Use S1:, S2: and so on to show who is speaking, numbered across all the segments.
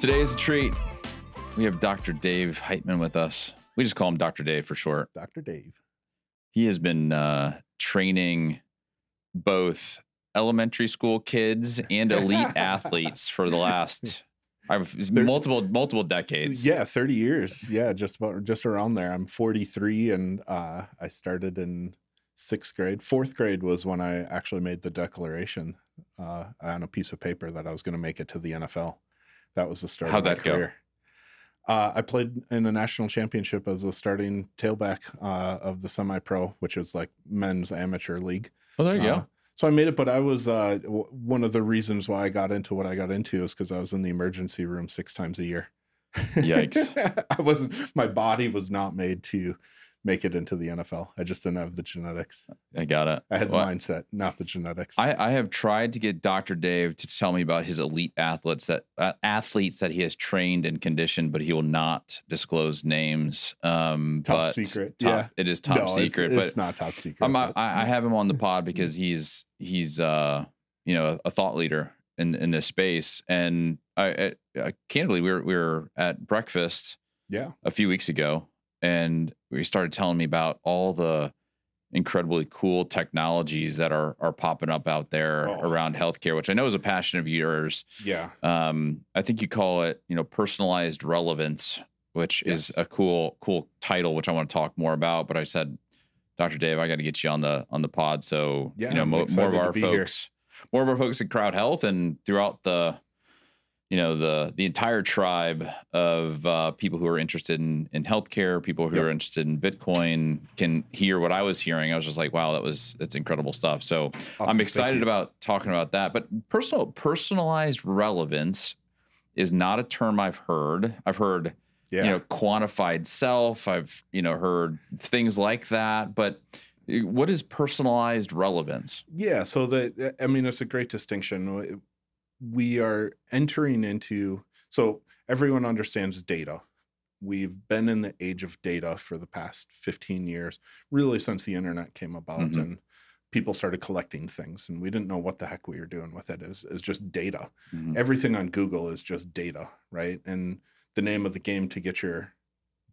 S1: Today is a treat. We have Dr. Dave Heitmann with us. We just call him Dr. Dave for short.
S2: Dr. Dave.
S1: He has been uh, training both elementary school kids and elite athletes for the last I've multiple multiple decades.
S2: Yeah, 30 years. Yeah, just about just around there. I'm 43 and uh, I started in sixth grade. Fourth grade was when I actually made the declaration uh, on a piece of paper that I was going to make it to the NFL. That was the start
S1: How'd
S2: of my
S1: that
S2: career. Uh, I played in a national championship as a starting tailback uh, of the semi-pro, which is like men's amateur league.
S1: Well, there you
S2: Uh,
S1: go.
S2: So I made it, but I was uh, w- one of the reasons why I got into what I got into is because I was in the emergency room six times a year.
S1: Yikes.
S2: I wasn't. My body was not made to make it into the NFL. I just didn't have the genetics.
S1: I got it.
S2: I had
S1: Well,
S2: the mindset, not the genetics.
S1: I, I have tried to get Dr. Dave to tell me about his elite athletes that uh, athletes that he has trained and conditioned, but he will not disclose names. Um,
S2: Top
S1: but
S2: secret.
S1: top-
S2: Yeah.
S1: it is top
S2: No, it's-
S1: secret.
S2: It's,
S1: but
S2: not top secret.
S1: I'm, I, I have him on the pod because he's he's uh you know a thought leader in in this space. And I, I, I candidly, we were we were at breakfast
S2: yeah.
S1: a few weeks ago, and we started telling me about all the incredibly cool technologies that are are popping up out there
S2: Oh.
S1: around healthcare, which I know is a passion of yours.
S2: Yeah.
S1: Um, I think you call it, you know, personalized relevance, which is a cool, cool title, which I want to talk more about. But I said, Dr. Dave, I got to get you on the on the pod. So
S2: Yeah,
S1: you know, mo- more of our
S2: be here.
S1: folks, more of our folks in CrowdHealth and throughout the, you know, the the entire tribe of uh, people who are interested in in healthcare, people who
S2: Yep.
S1: are interested in Bitcoin can hear what I was hearing. I was just like, wow, that was that's incredible stuff. So
S2: Awesome.
S1: I'm excited about talking about that. But personal personalized relevance is not a term I've heard. I've heard
S2: Yeah.
S1: you know quantified self. I've you know heard things like that. But uh, what is personalized relevance?
S2: Yeah, so the I mean it's a great distinction. We are entering into so everyone understands data. We've been in the age of data for the past 15 years, really since the internet came about
S1: Mhm.
S2: and people started collecting things and we didn't know what the heck we were doing with it. It was, it was just data.
S1: Mhm.
S2: Everything on Google is just data, right? And the name of the game to get your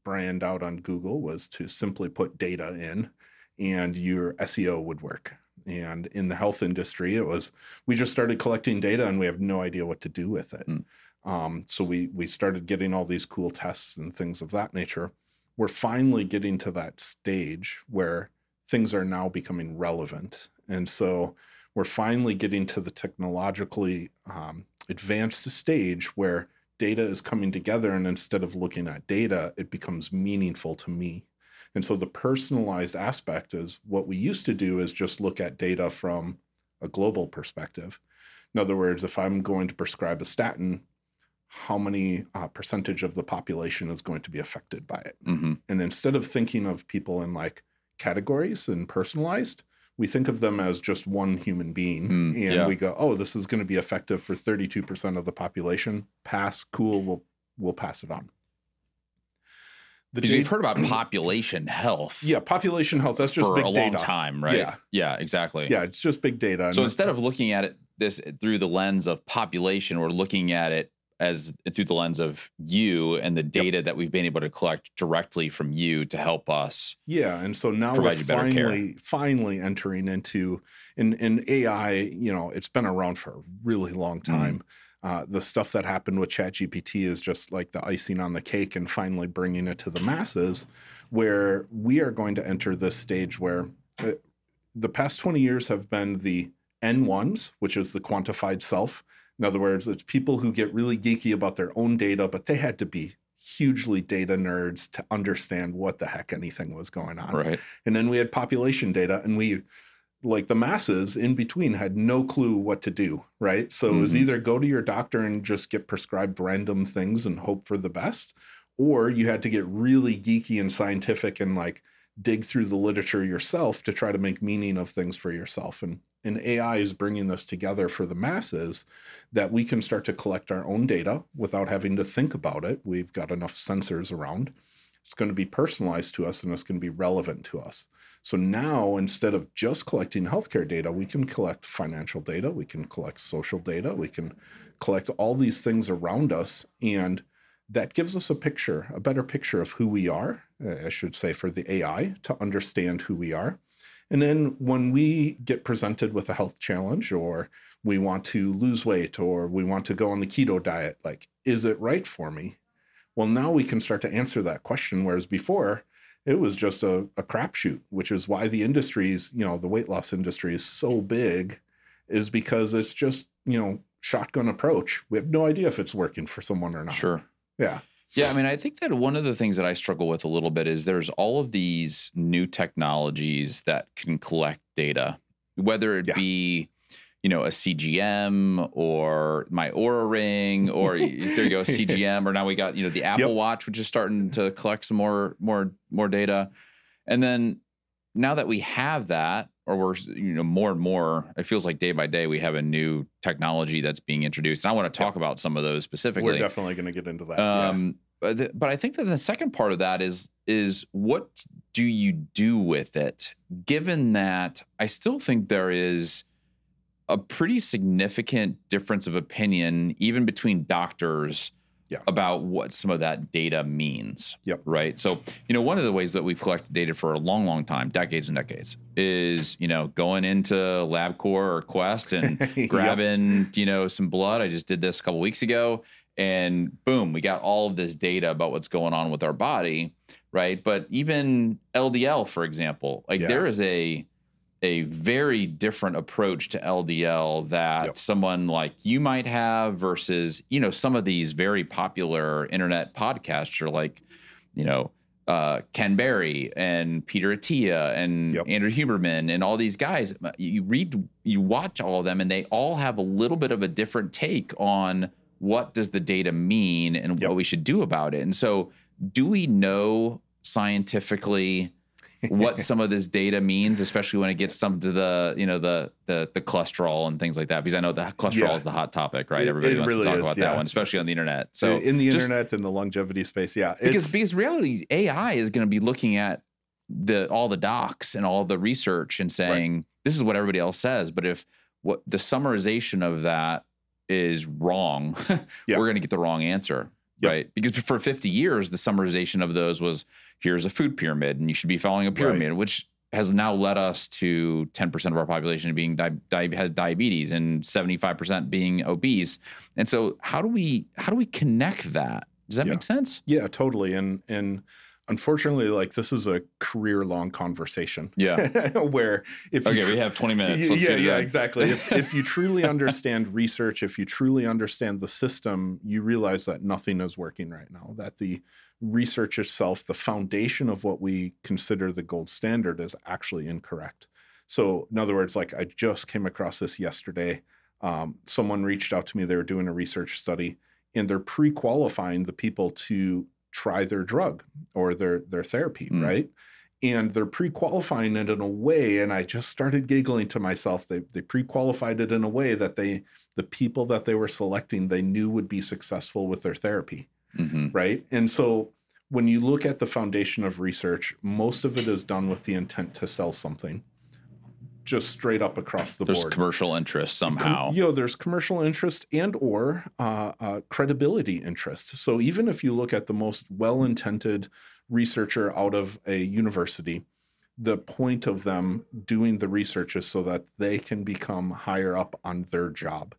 S2: brand out on Google was to simply put data in and your SEO would work. And in the health industry, it was we just started collecting data and we have no idea what to do with it.
S1: Mm.
S2: Um, so we we started getting all these cool tests and things of that nature. We're finally getting to that stage where things are now becoming relevant, and so we're finally getting to the technologically um, advanced stage where data is coming together, and instead of looking at data, it becomes meaningful to me. And so the personalized aspect is what we used to do is just look at data from a global perspective. In other words, if I'm going to prescribe a statin, how many uh, percentage of the population is going to be affected by it?
S1: Mhm.
S2: And instead of thinking of people in like categories and personalized, we think of them as just one human being.
S1: Mm,
S2: and
S1: yeah.
S2: we go, oh, this is going to be effective for 32% of the population. Pass, cool, we'll, we'll pass it on. The
S1: Because
S2: data-
S1: you've heard about population health,
S2: yeah, population health, that's just
S1: for
S2: big
S1: a
S2: data.
S1: long time, right?
S2: Yeah.
S1: yeah, exactly.
S2: Yeah, it's just big data.
S1: So instead of looking at it this through the lens of population, we're looking at it as through the lens of you and the data that we've been able to collect directly from you to help us.
S2: Yeah, and so now we're
S1: care.
S2: finally finally entering into in in AI. You know, it's been around for a really long
S1: Mm-hmm.
S2: Uh, the stuff that happened with ChatGPT is just like the icing on the cake, and finally bringing it to the masses, where we are going to enter this stage where uh, the past twenty years have been the N ones, which is the quantified self. In other words, it's people who get really geeky about their own data, but they had to be hugely data nerds to understand what the heck anything was going on.
S1: Right.
S2: And then we had population data, and we, like the masses in between, had no clue what to do, right? So it was
S1: Mhm.
S2: either go to your doctor and just get prescribed random things and hope for the best, or you had to get really geeky and scientific and like dig through the literature yourself to try to make meaning of things for yourself. And and AI is bringing this together for the masses that we can start to collect our own data without having to think about it. We've got enough sensors around It's going to be personalized to us and it's going to be relevant to us. So now, instead of just collecting healthcare data, we can collect financial data, we can collect social data, we can collect all these things around us. And that gives us a picture, a better picture of who we are, uh, I should say, for the AI to understand who we are. And then when we get presented with a health challenge or we want to lose weight or we want to go on the keto diet, like, is it right for me? Well, now we can start to answer that question. Whereas before, it was just a, a crapshoot, which is why the industries, you know, the weight loss industry is so big, is because it's just, you know, shotgun approach. We have no idea if it's working for someone or not.
S1: Sure.
S2: Yeah.
S1: Yeah, I mean, I think that one of the things that I struggle with a little bit is there's all of these new technologies that can collect data, whether it
S2: Yeah.
S1: be, you know, a CGM or my Oura Ring, or there you go, CGM, or now we got you know the Apple
S2: Yep.
S1: Watch, which is starting to collect some more more more data, and then now that we have that, or we're you know more and more, it feels like day by day we have a new technology that's being introduced, and I want to talk about some of those specifically.
S2: We're definitely going to get into that. yeah.
S1: Um, but, the, but I think that the second part of that is is what do you do with it? Given that I still think there is a pretty significant difference of opinion, even between doctors,
S2: Yeah.
S1: about what some of that data means.
S2: Yep.
S1: Right. So you know, one of the ways that we've collected data for a long, long time, decades and decades, is you know going into LabCorp or Quest and
S2: Yep.
S1: grabbing you know some blood. I just did this a couple weeks ago, and boom, we got all of this data about what's going on with our body, right? But even LDL, for example, like
S2: Yeah.
S1: there is a a very different approach to LDL that
S2: Yep.
S1: someone like you might have versus you know some of these very popular internet podcasts are like you know uh, Ken Berry and Peter Attia and
S2: Yep.
S1: Andrew Huberman and all these guys. You read, you watch all of them, and they all have a little bit of a different take on what does the data mean and
S2: Yep.
S1: what we should do about it. And so, do we know scientifically? What some of this data means, especially when it gets some to the you know the the the cholesterol and things like that. Because I know the cholesterol
S2: Yeah.
S1: is the hot topic, right?
S2: It-
S1: Everybody
S2: it
S1: wants
S2: really
S1: to talk
S2: is,
S1: about
S2: yeah.
S1: that one, especially on the internet. So
S2: in the
S1: just-
S2: internet and the longevity space, yeah,
S1: because because reality AI is going to be looking at the all the docs and all the research and saying this is what everybody else says. But if what the summarization of that is wrong, we're going to get the wrong answer.
S2: Yep.
S1: Right. Because for 50 years, the summarization of those was here's a food pyramid and you should be following a pyramid, which has now led us to 10% of our population being di- di- has diabetes and 75% being obese. And so how do we how do we connect that? Does that
S2: Yeah.
S1: make sense?
S2: yeah, totally. And and unfortunately, like this is a career long conversation.
S1: Yeah.
S2: where if you
S1: Okay,
S2: tr-
S1: we have 20 minutes.
S2: Yeah,
S1: Let's
S2: yeah, yeah, exactly. If, if you truly understand research, if you truly understand the system, you realize that nothing is working right now. That the research itself, the foundation of what we consider the gold standard, is actually incorrect. So, in other words, like I just came across this yesterday. Um, someone reached out to me. They were doing a research study, and they're pre-qualifying the people to try their drug or their their therapy,
S1: Mm.
S2: right? and they're pre-qualifying it in a way and i just started giggling to myself they, they pre-qualified it in a way that they the people that they were selecting they knew would be successful with their therapy
S1: Mhm.
S2: right and so when you look at the foundation of research most of it is done with the intent to sell something just straight up across the
S1: There's
S2: board There's
S1: commercial interest
S2: Com-
S1: somehow.
S2: you know, there's commercial interest and or uh, uh, credibility interest. So even if you look at the most well-intended researcher out of a university, the point of them doing the research is so that they can become higher up on their job,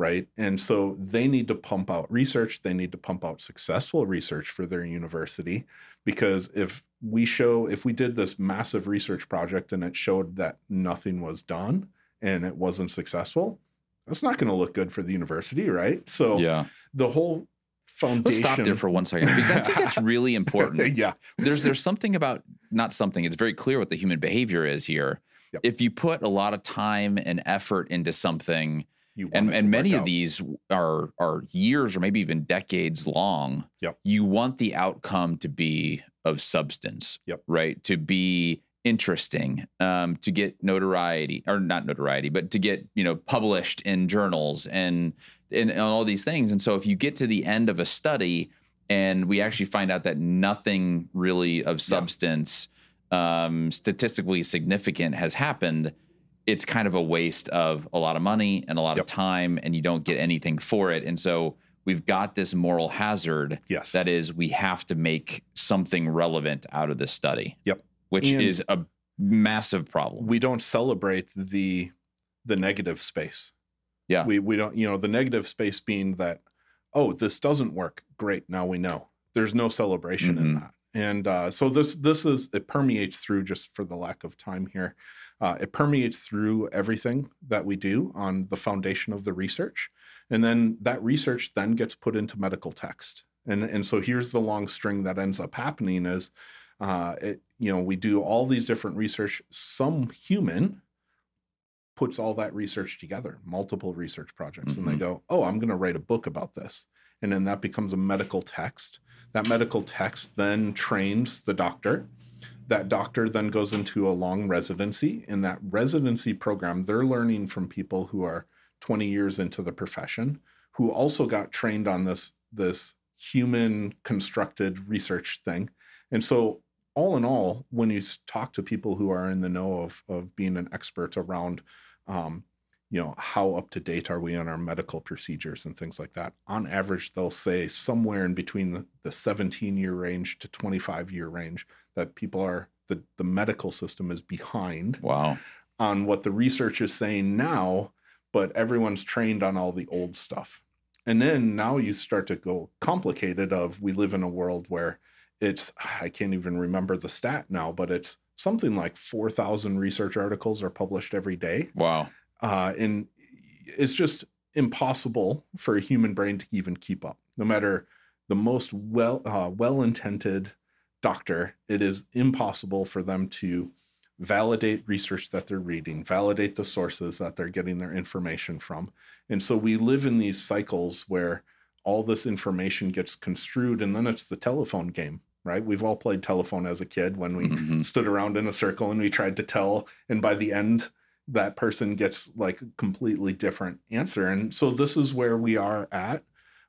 S2: right? And so they need to pump out research. They need to pump out successful research for their university because if we show if we did this massive research project and it showed that nothing was done and it wasn't successful, that's not going to look good for the university, right? So
S1: yeah.
S2: the whole foundation.
S1: Let's stop there for one second because I think that's really important.
S2: yeah,
S1: There's there's something about not something. It's very clear what the human behavior is here.
S2: Yep.
S1: If you put a lot of time and effort into something, and and many
S2: work
S1: of these are are years or maybe even decades long.
S2: Yep.
S1: You want the outcome to be of substance.
S2: Yep.
S1: Right. To be interesting. Um, to get notoriety or not notoriety, but to get you know published in journals and and, and all these things. And so if you get to the end of a study and we actually find out that nothing really of substance, um, statistically significant, has happened. It's kind of a waste of a lot of money and a lot
S2: Yep.
S1: of time, and you don't get anything for it. And so we've got this moral hazard
S2: Yes.
S1: that is, we have to make something relevant out of this study.
S2: Yep.
S1: Which
S2: And-
S1: is a massive problem.
S2: we don't celebrate the the negative space.
S1: Yeah.
S2: We we don't, you know, the negative space being that, oh, this doesn't work. Great. Now we know. There's no celebration in
S1: Mhm.
S2: that. And uh, so this this is it permeates through just for the lack of time here. Uh, it permeates through everything that we do on the foundation of the research, and then that research then gets put into medical text. And and so here's the long string that ends up happening is, uh, it you know we do all these different research. Some human puts all that research together, multiple research projects, and they
S1: Mhm.
S2: go, "Oh, I'm going to write a book about this," and then that becomes a medical text. That medical text then trains the doctor. That doctor then goes into a long residency. In that residency program, they're learning from people who are 20 years into the profession, who also got trained on this this human constructed research thing. And so all in all, when you talk to people who are in the know of of being an expert around, um, you know, how up to date are we on our medical procedures and things like that? On average, they'll say somewhere in between the, the 17 year range to 25 year range that people are the the medical system is behind
S1: wow.
S2: on what the research is saying now, but everyone's trained on all the old stuff. And then now you start to go complicated of we live in a world where it's I can't even remember the stat now, but it's something like 4,000 research articles are published every day.
S1: Wow.
S2: Uh, and it's just impossible for a human brain to even keep up. No matter the most well uh, well-intended doctor, it is impossible for them to validate research that they're reading, validate the sources that they're getting their information from. And so we live in these cycles where all this information gets construed and then it's the telephone game, right? We've all played telephone as a kid when we
S1: Mhm.
S2: stood around in a circle and we tried to tell and by the end that person gets like a completely different answer and so this is where we are at.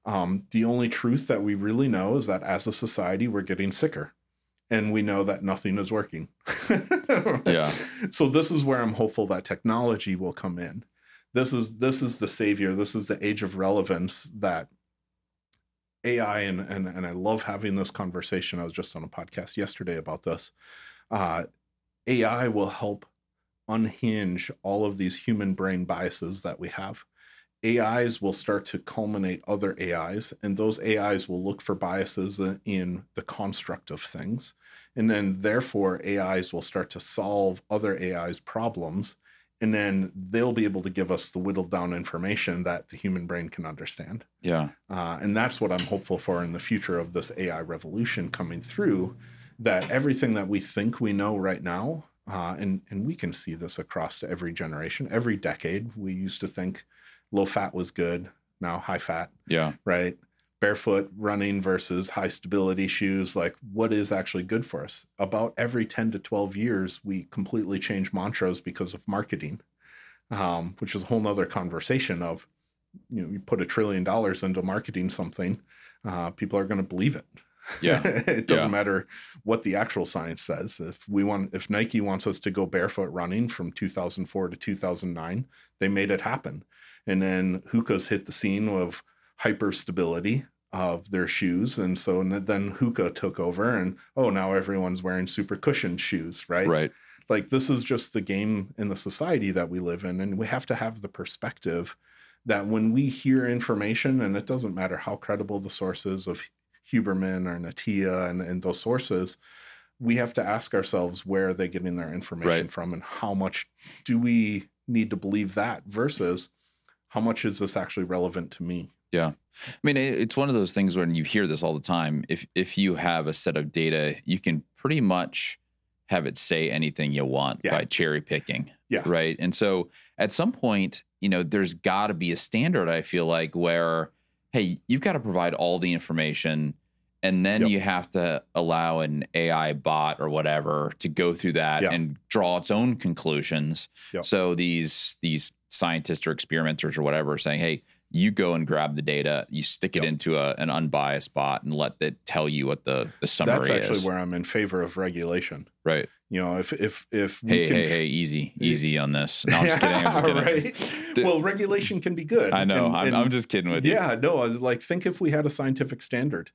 S2: Um, the only truth that we really know is that as a society we're getting sicker and we know that nothing is working.
S1: Yeah.
S2: so this is where i'm hopeful that technology will come in. This is this is the savior this is the age of relevance that ai and and, and i love having this conversation. I was just on a podcast yesterday about this. Uh, ai will help unhinge all of these human brain biases that we have. Ais will start to culminate other ais and those ais will look for biases in the construct of things. And then therefore ais will start to solve other ais problems and then they'll be able to give us the whittled down information that the human brain can understand.
S1: Yeah.
S2: uh, and that's what i'm hopeful for in the future of this ai revolution coming through that everything that we think we know right now uh, and and we can see this across to every generation every decade we used to think low fat was good now high fat
S1: Yeah.
S2: right? Barefoot running versus high stability shoes. Like, what is actually good for us? About every 10 to 12 years, we completely change mantras because of marketing, um, which is a whole nother conversation of, you know, you put a trillion dollars into marketing something, uh, people are going to believe it.
S1: Yeah.
S2: it doesn't
S1: Yeah.
S2: matter what the actual science says. If we want, if Nike wants us to go barefoot running from 2004 to 2009, they made it happen. And then Hoka's hit the scene of hyper stability of their shoes. And so n- then Hoka took over and, oh, now everyone's wearing super cushioned shoes, right?
S1: Right.
S2: Like this is just the game in the society that we live in. And we have to have the perspective that when we hear information, and it doesn't matter how credible the sources of Huberman or Attia and, and those sources, we have to ask ourselves where are they getting their information
S1: Right.
S2: from and how much do we need to believe that versus how much is this actually relevant to me? Yeah.
S1: I mean, it's one of those things when you hear this all the time. If if you have a set of data, you can pretty much have it say anything you want
S2: Yeah.
S1: by cherry picking.
S2: Yeah.
S1: Right. And so at some point, you know, there's got to be a standard. I feel like where, hey, you've got to provide all the information, and then
S2: Yep.
S1: you have to allow an AI bot or whatever to go through that
S2: Yeah.
S1: and draw its own conclusions.
S2: Yep.
S1: So these these scientists or experimenters or whatever are saying, hey, you go and grab the data, you stick it
S2: Yep.
S1: into a, an unbiased bot and let it tell you what the, the summary is.
S2: That's actually
S1: is.
S2: where I'm in favor of regulation.
S1: right.
S2: You know, if if if we
S1: Hey,
S2: can
S1: hey, hey, easy, easy on this. No, I'm just kidding. I'm just kidding.
S2: right?
S1: The-
S2: well, regulation can be good.
S1: I know.
S2: And-
S1: I'm,
S2: and-
S1: I'm just kidding with you.
S2: yeah, no, I like think if we had a scientific standard.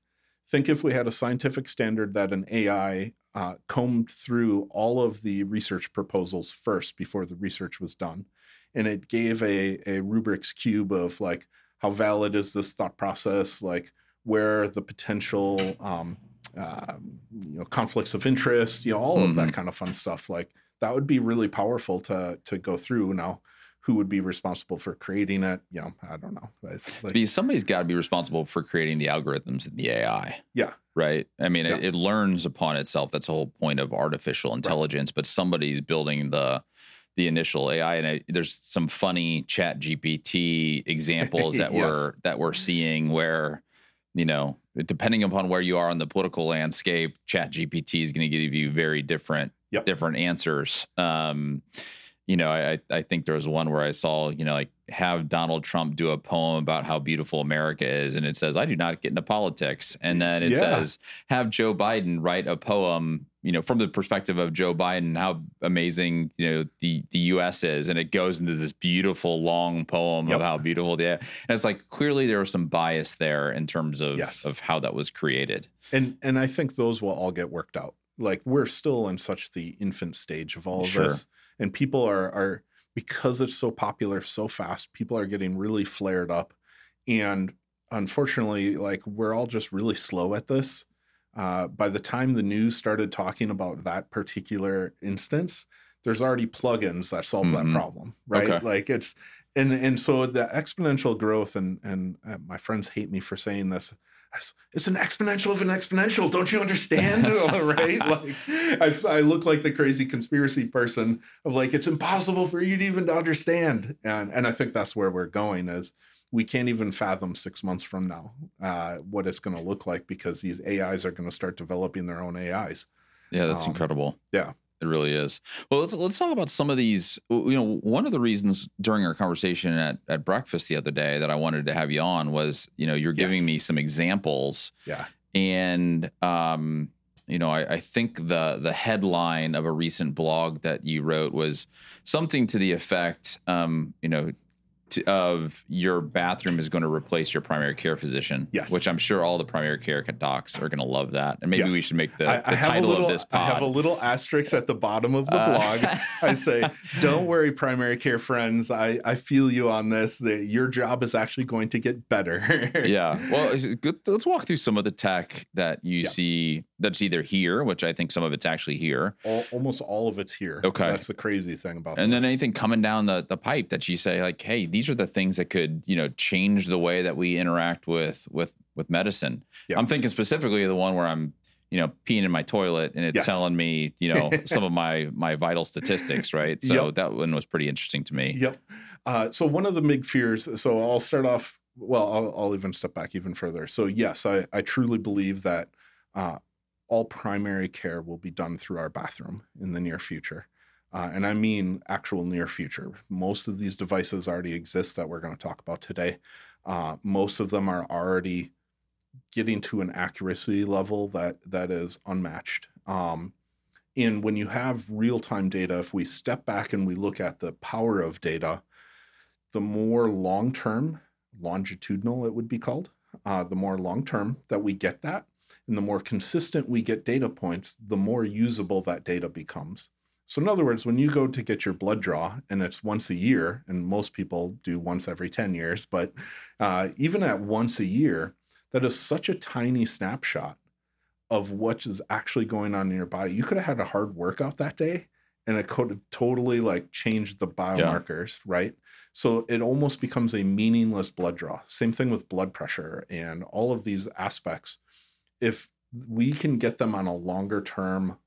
S2: Think if we had a scientific standard that an AI uh, combed through all of the research proposals first before the research was done, and it gave a a Rubik's cube of like how valid is this thought process, like where the potential um, um, you know conflicts of interest, you know all of that
S1: Mhm.
S2: kind of fun stuff. Like that would be really powerful to to go through. Now, who would be responsible for creating it? You know, I don't know. Like-
S1: somebody's got to be responsible for creating the algorithms in the AI.
S2: Yeah.
S1: Right. I mean, it,
S2: Yeah.
S1: it learns upon itself. That's the whole point of artificial intelligence. But somebody's building the the initial AI, and I, there's some funny ChatGPT examples that
S2: Yes.
S1: we're that we're seeing where, you know, depending upon where you are in the political landscape, ChatGPT is going to give you very different
S2: Yep.
S1: different answers. Um, you know, I I think there was one where I saw, you know, like have Donald Trump do a poem about how beautiful America is, and it says, "I do not get into politics," and then it
S2: Yeah.
S1: says, have Joe Biden write a poem, you know, from the perspective of Joe Biden, how amazing you know the the U.S. is, and it goes into this beautiful long poem
S2: Yep.
S1: of how beautiful the. And it's like clearly there was some bias there in terms of
S2: Yes.
S1: of how that was created.
S2: and and I think those will all get worked out. Like we're still in such the infant stage of all of
S1: Sure.
S2: this, and people are are because it's so popular so fast. People are getting really flared up, and unfortunately, like we're all just really slow at this. Uh, by the time the news started talking about that particular instance, there's already plugins that solve
S1: Mhm.
S2: that problem, right?
S1: Okay.
S2: Like it's and and so the exponential growth and and uh, my friends hate me for saying this it's- it's an exponential of an exponential don't you understand right like I, I look like the crazy conspiracy person of like it's impossible for you to even to understand and and i think that's where we're going is we can't even fathom six months from now uh, what it's going to look like because these ais are going to start developing their own ais
S1: Yeah, that's
S2: Um,
S1: incredible.
S2: yeah.
S1: It really is. Well, let's let's talk about some of these. You know, one of the reasons during our conversation at, at breakfast the other day that I wanted to have you on was, you know, you're giving
S2: Yes.
S1: me some examples,
S2: yeah
S1: and um, you know, I, I think the the headline of a recent blog that you wrote was something to the effect, um, you know. To, of your bathroom is going to replace your primary care physician,
S2: Yes.
S1: which I'm sure all the primary care docs are going to love that, and maybe
S2: Yes.
S1: we should make the,
S2: I,
S1: the
S2: I a
S1: title
S2: little
S1: of this pod.
S2: i have a little asterisk at the bottom of the
S1: Uh,
S2: blog I say, don't worry, primary care friends. I, I feel you on this. That your job is actually going to get better.
S1: yeah. Well, let's walk through some of the tech that you
S2: Yeah.
S1: see that's either here, which I think some of it's actually here,
S2: All, almost all of it's here.
S1: Okay.
S2: That's the crazy thing about
S1: and then anything coming down the, the pipe that you say like, hey, these are the things that could you know change the way that we interact with with with medicine.
S2: Yeah.
S1: I'm thinking specifically of the one where I'm you know peeing in my toilet and it's
S2: Yes.
S1: telling me you know some of my my vital statistics, right? So
S2: Yep.
S1: that one was pretty interesting to me.
S2: Yep. Uh, so one of the big fears. So I'll start off. Well, I'll, I'll even step back even further. So yes, I, I truly believe that uh, all primary care will be done through our bathroom in the near future. Uh, and I mean actual near future. Most of these devices already exist that we're going to talk about today. Uh, most of them are already getting to an accuracy level that that is unmatched. Um, and when you have real time data, if we step back and we look at the power of data, the more long term, longitudinal it would be called, uh, the more long term that we get that, and the more consistent we get data points, the more usable that data becomes. So, in other words, when you go to get your blood draw and it's once a year, and most people do once every 10 years, but uh, even at once a year, that is such a tiny snapshot of what is actually going on in your body. You could have had a hard workout that day and it could have totally like changed the biomarkers, right? So it almost becomes a meaningless blood draw. Same thing with blood pressure and all of these aspects. If we can get them on a longer term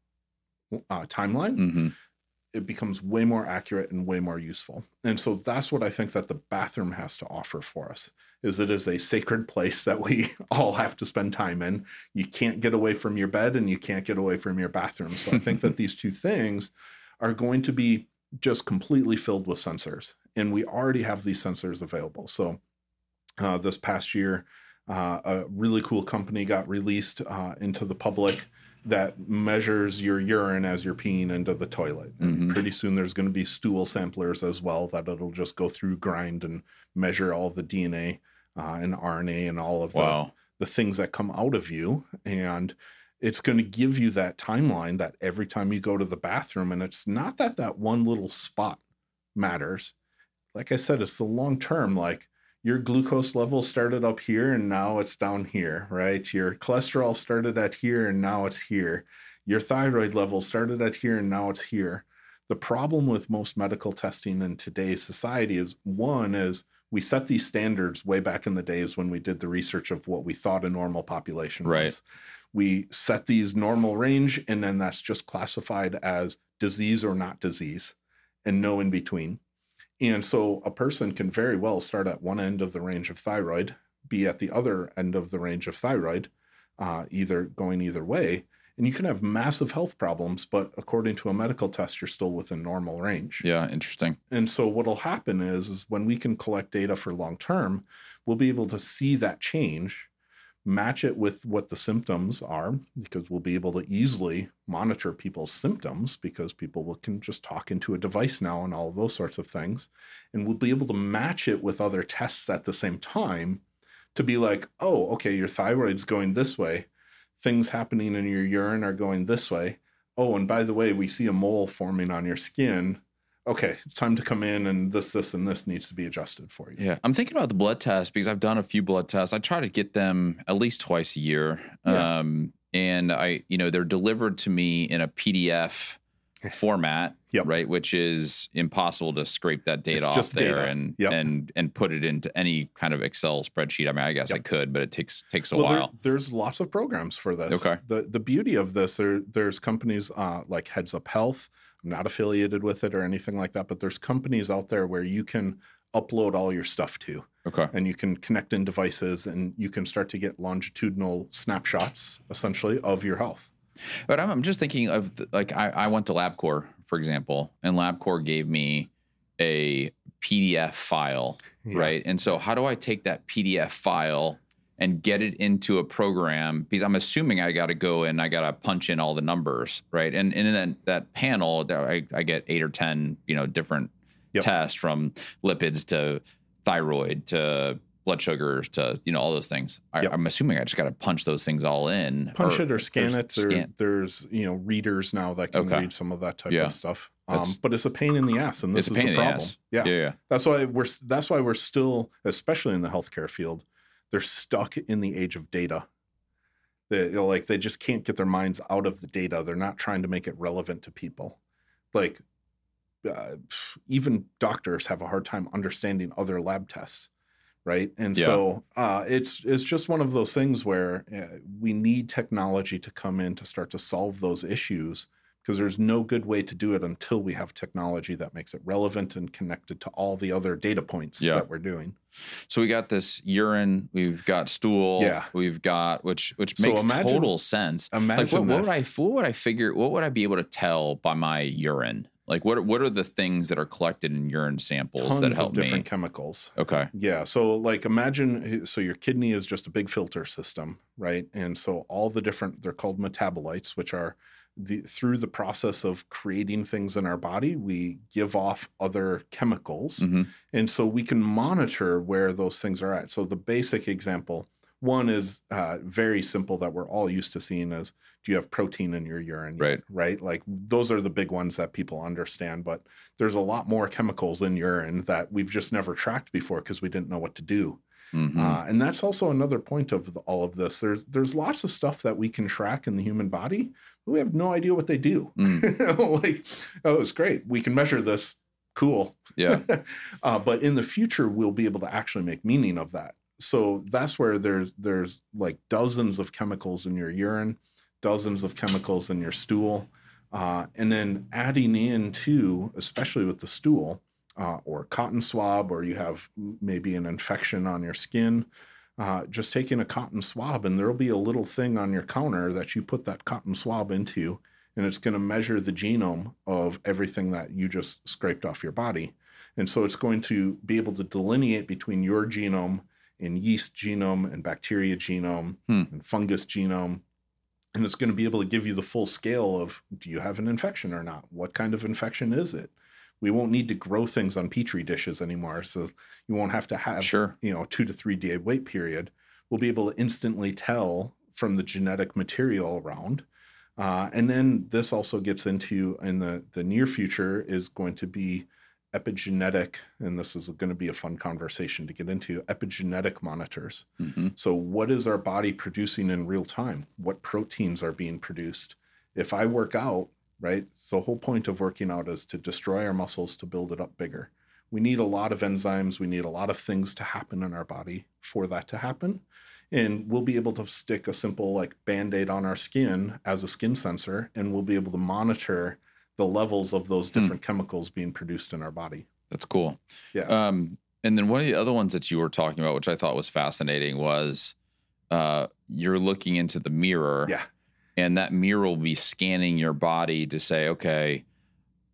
S2: uh, timeline,
S1: hmm
S2: it becomes way more accurate and way more useful. And so that's what I think that the bathroom has to offer for us is it is a sacred place that we all have to spend time in. You can't get away from your bed and you can't get away from your bathroom. So I think that these two things are going to be just completely filled with sensors. And we already have these sensors available. So uh, this past year. Uh, a really cool company got released uh, into the public that measures your urine as you're peeing into the toilet. And
S1: Mhm.
S2: pretty soon there's going to be stool samplers as well that it'll just go through, grind, and measure all the DNA uh, and RNA and all of the, the things that come out of you. And it's going to give you that timeline that every time you go to the bathroom, and it's not that that one little spot matters. Like I said, it's the long term. Like your glucose level started up here and now it's down here, right? Your cholesterol started at here and now it's here. Your thyroid level started at here and now it's here. The problem with most medical testing in today's society is one is we set these standards way back in the days when we did the research of what we thought a normal population
S1: Right.
S2: was. We set these normal range and then that's just classified as disease or not disease and no in between. And so a person can very well start at one end of the range of thyroid, be at the other end of the range of thyroid, uh, either going either way. And you can have massive health problems, but according to a medical test, you're still within normal range.
S1: Yeah, interesting.
S2: And so what'll happen is, is when we can collect data for long term, we'll be able to see that change, match it with what the symptoms are, because we'll be able to easily monitor people's symptoms because people will, can just talk into a device now and all those sorts of things. And we'll be able to match it with other tests at the same time to be like, oh, okay, your thyroid's going this way. Things happening in your urine are going this way. Oh, and by the way, we see a mole forming on your skin okay, it's time to come in and this, this, and this needs to be adjusted for you.
S1: Yeah, I'm thinking about the blood test because I've done a few blood tests. I try to get them at least twice a year.
S2: Yeah.
S1: Um, and I, you know, they're delivered to me in a PDF format,
S2: Yep.
S1: right? Which is impossible to scrape that data
S2: It's
S1: off there
S2: data.
S1: and
S2: Yep.
S1: and and put it into any kind of Excel spreadsheet. I mean, I guess I could, but it takes takes a
S2: Well, there-
S1: while.
S2: there's lots of programs for this.
S1: Okay.
S2: The the beauty of this, there there's companies uh, like Heads Up Health. I'm not affiliated with it or anything like that, but there's companies out there where you can upload all your stuff to,
S1: Okay.
S2: and you can connect in devices, and you can start to get longitudinal snapshots, essentially, of your health.
S1: But I'm, I'm just thinking of the, like I, I went to LabCorp, for example, and LabCorp gave me a PDF file,
S2: Yeah.
S1: right? And so how do I take that PDF file and get it into a program? Because I'm assuming I got to go and I got to punch in all the numbers, right? And, and in that, that panel, I, I get eight or ten, you know, different
S2: Yep.
S1: tests from lipids to thyroid to blood sugars to you know all those things. I,
S2: Yep.
S1: I'm assuming I just got to punch those things all in.
S2: punch it or scan it. There,
S1: scan-
S2: There's you know readers now that can
S1: Okay.
S2: read some of that type
S1: Yeah.
S2: of stuff. Um, but it's a pain in the ass, and this
S1: It's a
S2: is
S1: pain
S2: the
S1: in the
S2: problem. Yeah.
S1: yeah, yeah.
S2: that's why we're that's why we're still, especially in the healthcare field, they're stuck in the age of data. They like they just can't get their minds out of the data. They're not trying to make it relevant to people. Like uh, even doctors have a hard time understanding other lab tests right and
S1: Yeah.
S2: so uh, it's it's just one of those things where uh, we need technology to come in to start to solve those issues because there's no good way to do it until we have technology that makes it relevant and connected to all the other data points
S1: Yeah.
S2: that we're doing
S1: So we got this urine, we've got stool,
S2: Yeah.
S1: we've got which which
S2: So
S1: makes
S2: imagine-
S1: total sense.
S2: imagine
S1: like what, what would. I what would I figure what would I be able to tell by my urine? Like what are- what are the things that are collected in urine samples
S2: tons
S1: that
S2: of
S1: help
S2: different
S1: me?
S2: chemicals
S1: Okay.
S2: Yeah. So, like, imagine eh, so your kidney is just a big filter system, right? And so, all the different, they're called metabolites, which are the through the process of creating things in our body, we give off other chemicals.
S1: hmm
S2: And so, we can monitor where those things are at. So, the basic example one is uh, very simple that we're all used to seeing is do you have protein in your urine?
S1: Right.
S2: Right. Like, those are the big ones that people understand. But there's a lot more chemicals in urine that we've just never tracked before because we didn't know what to do.
S1: hmm
S2: Uh, and that's also another point of the, all of this. There's there's lots of stuff that we can track in the human body, we have no idea what they do.
S1: Mm.
S2: like, oh, it's great. We can measure this. Cool.
S1: yeah.
S2: uh, but in the future, we'll be able to actually make meaning of that. So that's where there's there's like dozens of chemicals in your urine, dozens of chemicals in your stool, uh, and then adding in too, especially with the stool uh, or cotton swab, or you have maybe an infection on your skin. Uh, just taking a cotton swab, and there'll be a little thing on your counter that you put that cotton swab into, and it's going to measure the genome of everything that you just scraped off your body. And so it's going to be able to delineate between your genome and yeast genome and bacteria genome
S1: Hmm.
S2: and fungus genome. And it's going to be able to give you the full scale of do you have an infection or not? What kind of infection is it? We won't need to grow things on petri dishes anymore. So you won't have to have
S1: Sure.
S2: you know, a two to three day wait period. We'll be able to instantly tell from the genetic material around. Uh, and then this also gets into in the the near future is going to be epigenetic, and this is going to be a fun conversation to get into epigenetic monitors.
S1: hmm
S2: So, what is our body producing in real time? What proteins are being produced? If I work out, right? So the whole point of working out is to destroy our muscles to build it up bigger. We need a lot of enzymes. We need a lot of things to happen in our body for that to happen. And we'll be able to stick a simple like band aid on our skin as a skin sensor, and we'll be able to monitor the levels of those
S1: Hmm.
S2: different chemicals being produced in our body.
S1: That's cool.
S2: Yeah.
S1: Um, and then one of the other ones that you were talking about, which I thought was fascinating, was uh, you're looking into the mirror.
S2: Yeah.
S1: And that mirror will be scanning your body to say, okay,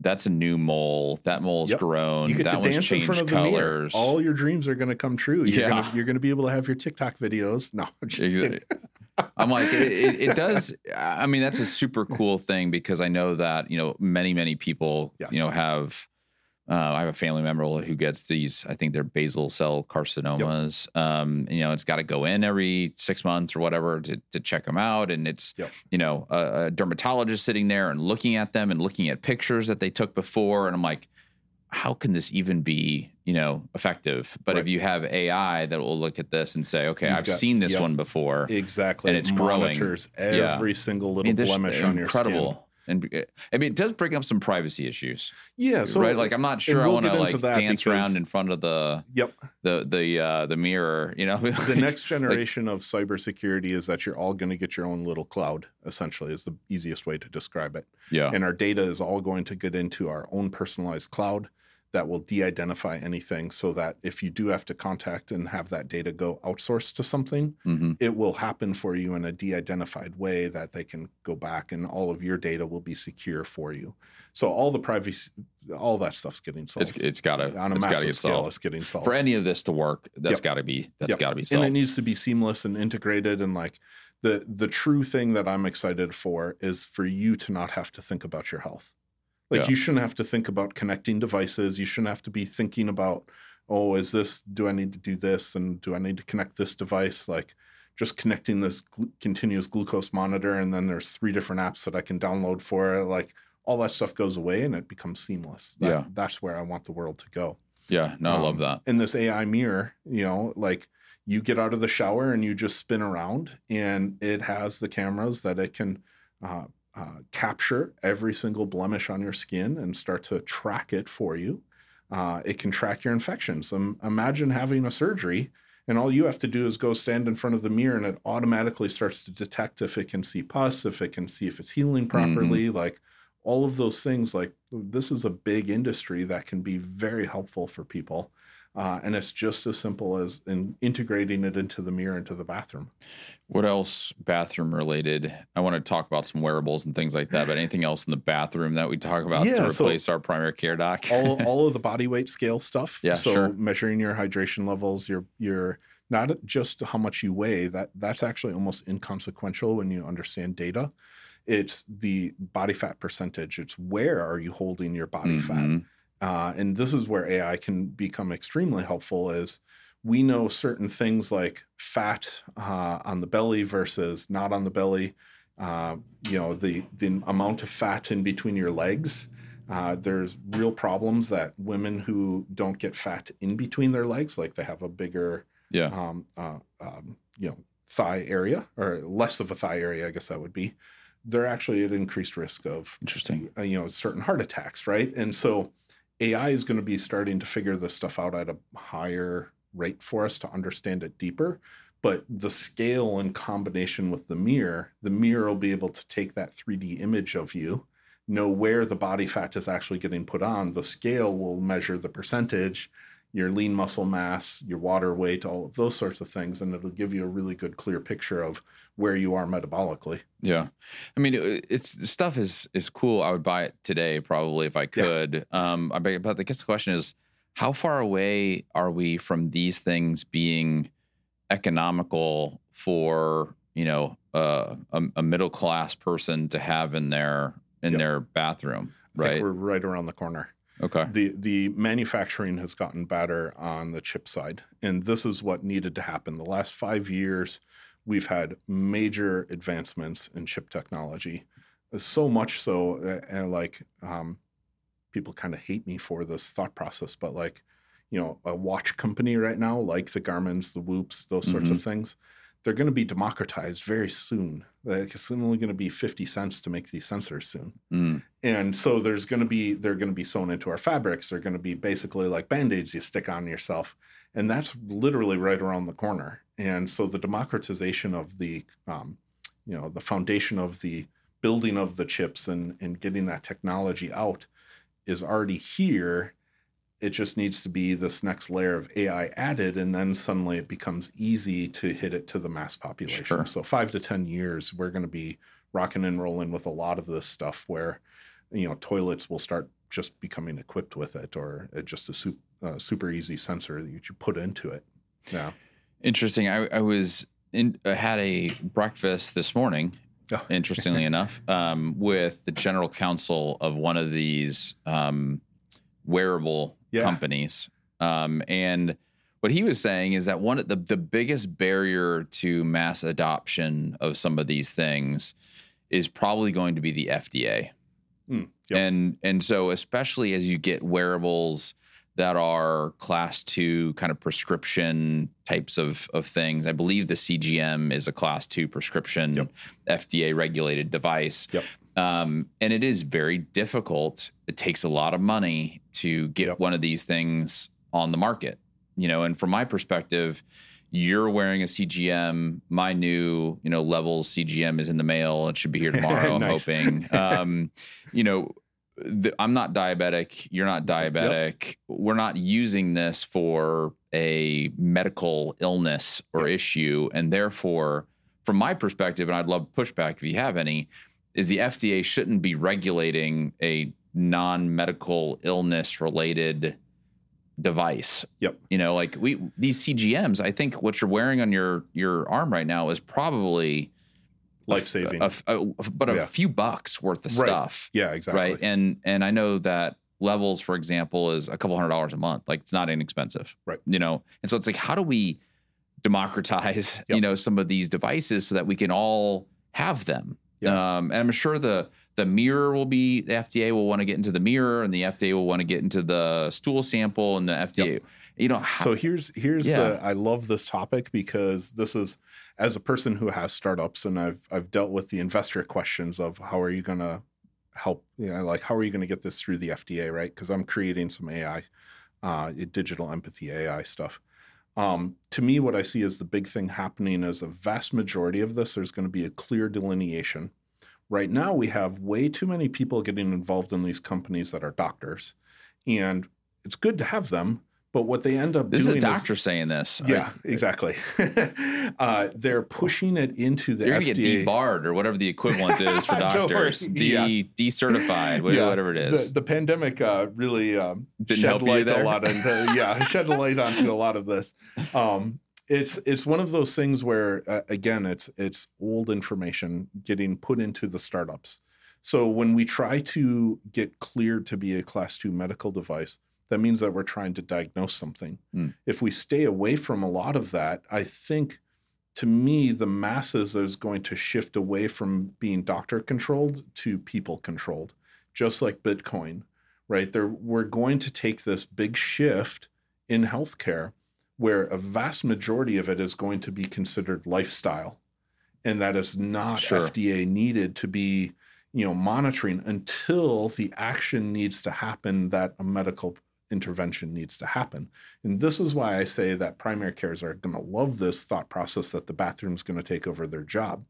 S1: that's a new mole. That mole's
S2: Yep.
S1: grown.
S2: you get
S1: that
S2: to
S1: one's
S2: dance in
S1: changed
S2: front of the mirror.
S1: colors.
S2: All your dreams are going to come true. You're
S1: Yeah.
S2: gonna, you're going to be able to have your TikTok videos. No, I'm just
S1: Exactly.
S2: kidding.
S1: I'm like, it, it, it does. I mean, that's a super cool thing because I know that you know many many people
S2: Yes.
S1: you know have. Uh, I have a family member who gets these. I think they're basal cell carcinomas. Um, you know, it's got to go in every six months or whatever to, to check them out, and it's
S2: Yep.
S1: you know a, a dermatologist sitting there and looking at them and looking at pictures that they took before, and I'm like, how can this even be you know effective? But if you have AI that will look at this and say, okay,
S2: You've
S1: I've
S2: got-
S1: seen this
S2: yep.
S1: one before.
S2: Exactly.
S1: And it's growing.
S2: monitors every single little
S1: this-
S2: blemish on your skin.
S1: incredible. And uh, I mean, it does bring up some privacy issues,
S2: Yeah. So
S1: right? Like, I'm not sure I
S2: we'll
S1: want to like dance around in front of the
S2: Yep.
S1: the the uh, the mirror, you know.
S2: The next generation of cybersecurity is that you're all going to get your own little cloud. Essentially, is the easiest way to describe it.
S1: yeah,
S2: And our data is all going to get into our own personalized cloud that will de-identify anything, so that if you do have to contact and have that data go outsourced to something,
S1: hmm
S2: it will happen for you in a de-identified way that they can go back and all of your data will be secure for you. So all the privacy, all that stuff's getting solved.
S1: it's it's gotta
S2: on a massive
S1: get
S2: scale,
S1: solved
S2: it's getting solved.
S1: for any of this to work. That's
S2: Yep.
S1: got to be that's
S2: Yep.
S1: got to be
S2: and it needs to be seamless and integrated and like the the true thing that I'm excited for is for you to not have to think about your health. Like
S1: Yeah.
S2: you shouldn't have to think about connecting devices. You shouldn't have to be thinking about, oh, is this do I need to do this and do I need to connect this device? Like just connecting this glu- continuous glucose monitor and then there's three different apps that I can download for it. Like all that stuff goes away and it becomes seamless. That-
S1: Yeah.
S2: That's where I want the world to go
S1: yeah, no, I love
S2: um,
S1: that.
S2: in this AI mirror, you know, like you get out of the shower and you just spin around, and it has the cameras that it can uh, uh, capture every single blemish on your skin and start to track it for you. Uh, it can track your infections. Um, imagine having a surgery, and all you have to do is go stand in front of the mirror, and it automatically starts to detect if it can see pus, if it can see if it's healing properly, like all of those things. Like this is a big industry that can be very helpful for people. Uh, and it's just as simple as in integrating it into the mirror into the bathroom.
S1: What else bathroom related? I want to talk about some wearables and things like that. But anything else in the bathroom that we talk about
S2: Yeah,
S1: to
S2: so-
S1: replace our primary care doc?
S2: all all of the body weight scale stuff.
S1: Yeah,
S2: so
S1: sure.
S2: measuring your hydration levels, your your not just how much you weigh. That that's actually almost inconsequential when you understand data. It's the body fat percentage. It's where are you holding your body fat. Uh, and this is where AI can become extremely helpful. Is we know certain things like fat uh, on the belly versus not on the belly. Uh, you know the the amount of fat in between your legs. Uh, there's real problems that women who don't get fat in between their legs, like they have a bigger,
S1: Yeah.
S2: um, uh, um, you know, thigh area or less of a thigh area, I guess that would be. They're actually at increased risk of
S1: Interesting.
S2: uh, you know certain heart attacks right and so ai is going to be starting to figure this stuff out at a higher rate for us to understand it deeper but the scale in combination with the mirror the mirror will be able to take that 3d image of you know where the body fat is actually getting put on the scale will measure the percentage your lean muscle mass your water weight all of those sorts of things and it'll give you a really good clear picture of where you are metabolically
S1: Yeah, I mean, it- it's stuff is is cool. I would buy it today probably if I could. Um, I but I guess the question is, how far away are we from these things being economical for you know uh, a, a middle class person to have in their in
S2: Yep.
S1: their bathroom,
S2: I think
S1: right?
S2: we're right around the corner.
S1: Okay.
S2: the the manufacturing has gotten better on the chip side and this is what needed to happen the last 5 years we've had major advancements in chip technology so much so uh, and like um, people kind of hate me for this thought process but like you know a watch company right now like the garmins the whoops those sorts of things they're going to be democratized very soon. Like it's only going to be 50 cents to make these sensors soon.
S1: Mm.
S2: and so there's going to be they're going to be sewn into our fabrics. They're going to be basically like band-aids you stick on yourself. And that's literally right around the corner. And so the democratization of the um, you know the foundation of the building of the chips and and getting that technology out is already here it just needs to be this next layer of ai added and then suddenly it becomes easy to hit it to the mass population
S1: Sure.
S2: so five to ten years we're going to be rocking and rolling with a lot of this stuff where you know toilets will start just becoming equipped with it or uh, just a super, uh, super easy sensor that you put into it yeah
S1: Interesting. I, I was in I had a breakfast this morning.
S2: Oh.
S1: Interestingly enough, um, with the general counsel of one of these um, wearable
S2: Yeah.
S1: companies, um, and what he was saying is that one of the the biggest barrier to mass adoption of some of these things is probably going to be the FDA.
S2: Mm, yep.
S1: And and so especially as you get wearables that are class two kind of prescription types of of things. I believe the CGM is a class two prescription
S2: Yep.
S1: FDA regulated device.
S2: Yep.
S1: Um, and it is very difficult. It takes a lot of money to get
S2: Yep.
S1: one of these things on the market. You know, and from my perspective, you're wearing a CGM. My new, you know, levels CGM is in the mail. It should be here tomorrow. I'm hoping. Um, you know, the, I'm not diabetic. You're not diabetic. We're not using this for a medical illness or issue, and therefore, from my perspective, and I'd love pushback if you have any, is the FDA shouldn't be regulating a non-medical illness related device.
S2: Yep.
S1: You know, like we these CGMs, I think what you're wearing on your your arm right now is probably
S2: life saving
S1: but a
S2: Yeah.
S1: few bucks worth of
S2: Right.
S1: stuff,
S2: yeah exactly
S1: right? And and I know that levels, for example, is a couple hundred dollars a month. Like it's not inexpensive,
S2: Right.
S1: You know, and so it's like, how do we democratize, you know, some of these devices so that we can all have them?
S2: Yeah.
S1: Um, and I'm sure the the mirror will be the FDA will want to get into the mirror, and the FDA will want to get into the stool sample, and the FDA, you know, how,
S2: so here's here's
S1: Yeah.
S2: the i love this topic because this is as a person who has startups and i've i've dealt with the investor questions of how are you going to help you know like how are you going to get this through the fda right because i'm creating some ai uh, digital empathy ai stuff um, to me what i see as the big thing happening is a vast majority of this there's going to be a clear delineation. Right now we have way too many people getting involved in these companies that are doctors and it's good to have them but what they end up
S1: this is
S2: doing
S1: a doctor saying this.
S2: yeah, exactly. uh, they're pushing it into the
S1: You're gonna
S2: FDA.
S1: get debarred or whatever the equivalent is for doctors. De
S2: Yeah.
S1: decertified, wha-
S2: Yeah,
S1: whatever it is.
S2: The, the pandemic uh, really um,
S1: Didn't
S2: shed
S1: help
S2: light a lot into yeah, shed a light onto a lot of this. Um, it's it's one of those things where uh, again, it's it's old information getting put into the startups. So when we try to get cleared to be a class two medical device, that means that we're trying to diagnose something.
S1: Hmm.
S2: If we stay away from a lot of that, I think to me, the masses is going to shift away from being doctor controlled to people controlled, just like Bitcoin, right? There, we're going to take this big shift in healthcare where a vast majority of it is going to be considered lifestyle. And that is not
S1: Sure.
S2: FDA needed to be, you know, monitoring until the action needs to happen that a medical intervention needs to happen. And this is why I say that primary cares are going to love this thought process that the bathroom is going to take over their job.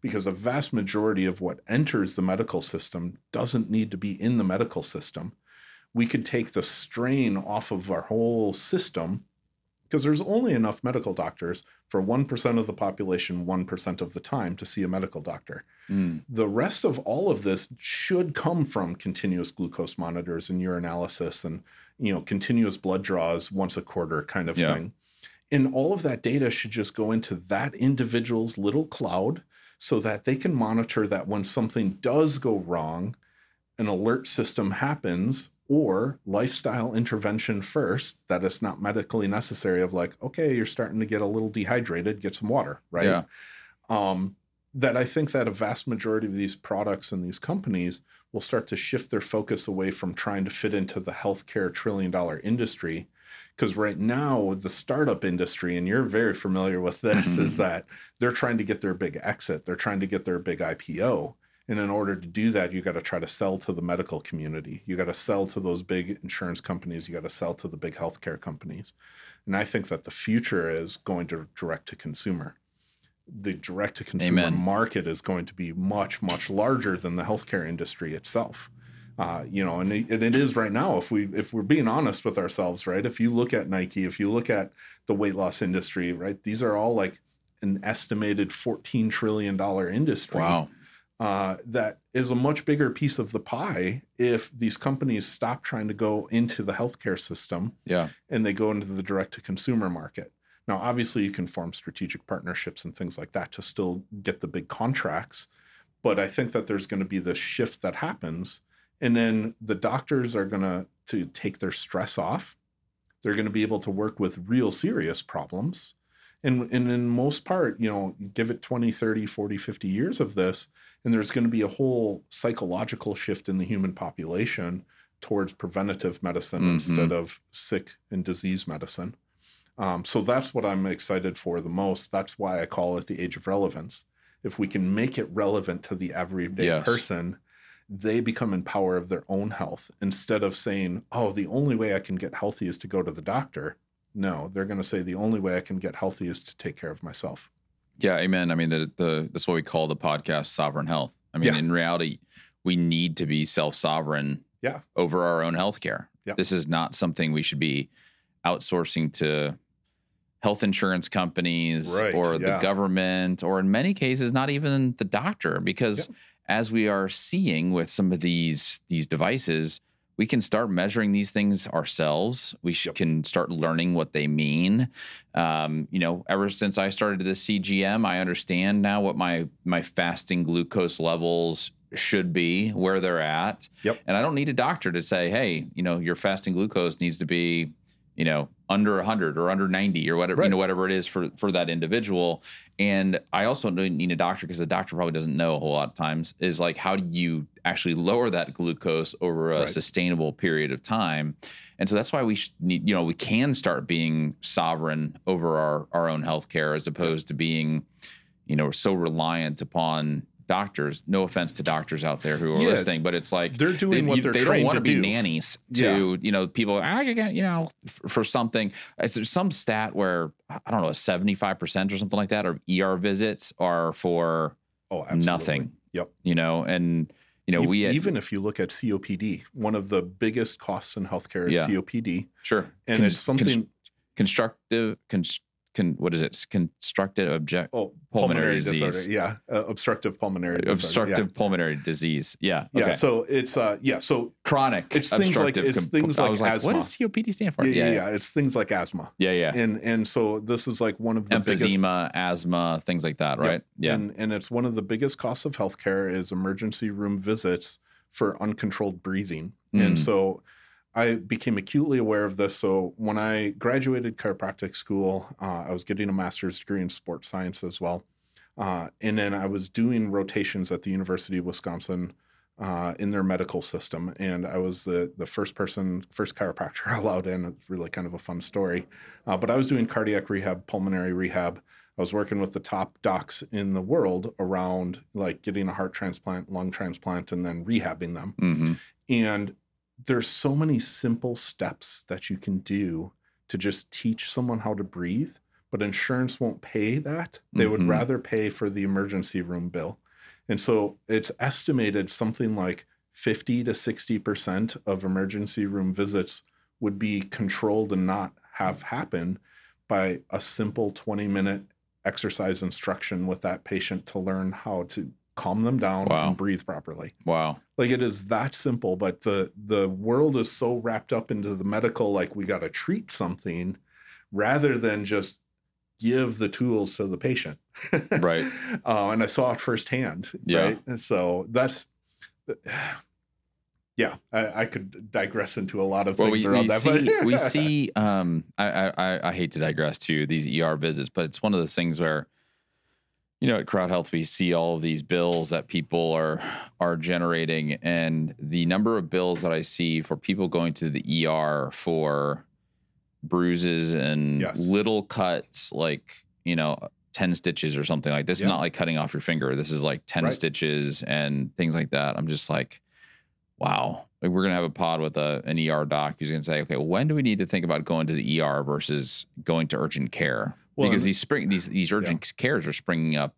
S2: Because a vast majority of what enters the medical system doesn't need to be in the medical system. We could take the strain off of our whole system because there's only enough medical doctors for 1% of the population 1% of the time to see a medical doctor
S1: Mm.
S2: the rest of all of this should come from continuous glucose monitors and urinalysis and you know continuous blood draws once a quarter kind of
S1: Yeah.
S2: thing And all of that data should just go into that individual's little cloud so that they can monitor that when something does go wrong, an alert system happens or lifestyle intervention first that it's not medically necessary of like okay you're starting to get a little dehydrated get some water right
S1: Yeah.
S2: um, that i think that a vast majority of these products and these companies will start to shift their focus away from trying to fit into the healthcare trillion dollar industry because right now with the startup industry and you're very familiar with this is that they're trying to get their big exit they're trying to get their big ipo and in order to do that, you got to try to sell to the medical community. You got to sell to those big insurance companies. You got to sell to the big healthcare companies. And I think that the future is going to direct to consumer. The direct to consumer market is going to be much, much larger than the healthcare industry itself. Uh, you know, and it, and it is right now. If we if we're being honest with ourselves, right? If you look at Nike, if you look at the weight loss industry, right? These are all like an estimated fourteen trillion dollar industry
S1: Wow.
S2: uh, that is a much bigger piece of the pie if these companies stop trying to go into the healthcare system
S1: Yeah.
S2: and they go into the direct to consumer market. Now, obviously, you can form strategic partnerships and things like that to still get the big contracts. But I think that there's going to be this shift that happens. And then the doctors are going to to take their stress off. They're going to be able to work with real serious problems. And, and in most part, you know, give it 20, 30, 40, 50 years of this, and there's going to be a whole psychological shift in the human population towards preventative medicine
S1: Mhm.
S2: instead of sick and disease medicine. Um, so that's what I'm excited for the most. That's why I call it the age of relevance. If we can make it relevant to the everyday
S1: Yes.
S2: person, they become in power of their own health instead of saying, oh, the only way I can get healthy is to go to the doctor. No, they're going to say the only way I can get healthy is to take care of myself.
S1: Yeah, amen. I mean, the, the that's what we call the podcast sovereign health. I mean,
S2: Yeah.
S1: in reality, we need to be self sovereign
S2: Yeah.
S1: over our own healthcare.
S2: Yeah.
S1: This is not something we should be outsourcing to health insurance companies
S2: Right,
S1: or the government, or in many cases, not even the doctor, because
S2: Yeah.
S1: as we are seeing with some of these these devices, we can start measuring these things ourselves. We sh-
S2: Yep.
S1: can start learning what they mean. Um, you know, ever since I started the CGM, I understand now what my my fasting glucose levels should be, where they're at.
S2: Yep.
S1: And I don't need a doctor to say, hey, you know, your fasting glucose needs to be, you know, under 100 or under 90 or whatever, you know, whatever it is for for that individual. And I also don't need a doctor because the doctor probably doesn't know a whole lot of times is like, how do you actually lower that glucose over a
S2: Right.
S1: sustainable period of time? And so that's why we sh- need, you know, we can start being sovereign over our, our own healthcare as opposed to being, you know, so reliant upon doctors. No offense to doctors out there who are
S2: Yeah.
S1: listening, but it's like
S2: They're doing
S1: they,
S2: what they're
S1: they don't want
S2: to
S1: to be nannies to you know people. Ah, you know for something. Is there some stat where I don't know seventy five percent or something like that, or ER visits are for
S2: Oh, absolutely.
S1: nothing.
S2: Yep.
S1: You know, and you know
S2: Ev-
S1: we
S2: even if you look at COPD, one of the biggest costs in healthcare is
S1: Yeah.
S2: COPD,
S1: sure
S2: and
S1: Con-
S2: it's something.
S1: constructive. Cons, con, what is it? Constructive object.
S2: oh,
S1: pulmonary
S2: disorder.
S1: disease.
S2: Yeah, uh, obstructive pulmonary. disorder.
S1: Obstructive pulmonary disease. Yeah.
S2: Yeah.
S1: Okay.
S2: yeah. So it's uh yeah. So
S1: Chronic.
S2: It's things like- it's
S1: com-
S2: things like
S1: like, what does COPD stand for?
S2: yeah, yeah, yeah, It's things like asthma,
S1: Yeah. Yeah.
S2: and and so this is like one of the biggest
S1: Emphysema, asthma, things like that, right? Yeah.
S2: And and it's one of the biggest costs of healthcare is emergency room visits for uncontrolled breathing. And
S1: Mm.
S2: so I became acutely aware of this. So when I graduated chiropractic school, uh, I was getting a master's degree in sports science as well. Uh, and then I was doing rotations at the University of Wisconsin uh, in their medical system. And I was the, the first person, first chiropractor allowed in. It's really kind of a fun story. Uh, but I was doing cardiac rehab, pulmonary rehab. I was working with the top docs in the world around like getting a heart transplant, lung transplant, and then rehabbing them.
S1: hmm
S2: And there's so many simple steps that you can do to just teach someone how to breathe, but insurance won't pay that. They would
S1: Mhm.
S2: rather pay for the emergency room bill. And so it's estimated something like 50 to 60% of emergency room visits would be controlled and not have happen by a simple 20 minute exercise instruction with that patient to learn how to calm them down
S1: Wow.
S2: and breathe properly
S1: Wow.
S2: like it is that simple but the the world is so wrapped up into the medical like we got to treat something rather than just give the tools to the patient.
S1: Right.
S2: uh, and I saw it firsthand.
S1: Yeah.
S2: Right. And so that's, yeah, I, I could digress into a lot of
S1: Well,
S2: things
S1: we,
S2: around
S1: we
S2: that.
S1: see
S2: but
S1: we see. Um, I, I I- I hate to digress to these ER visits, but it's one of those things where, you know, at CrowdHealth we see all of these bills that people are are generating, and the number of bills that I see for people going to the ER for bruises and
S2: Yes.
S1: little cuts, like you know. 10 stitches or something like this is not like cutting off your finger this is like 10
S2: Right.
S1: stitches and things like that i'm just like wow like we're gonna have a pod with a an ER doc who's gonna say, okay, when do we need to think about going to the ER versus going to urgent care?
S2: Well,
S1: because these spring these these urgent cares are springing up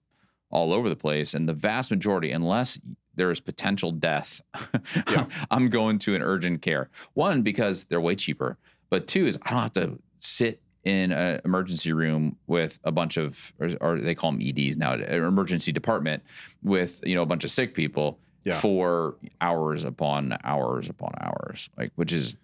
S1: all over the place, and the vast majority, unless there is potential death,
S2: Yeah.
S1: I'm going to an urgent care. One because they're way cheaper, but two is I don't have to sit in an emergency room with a bunch of or, or they call them EDs now, an emergency department with you know a bunch of sick people
S2: Yeah.
S1: for hours upon hours upon hours, like which is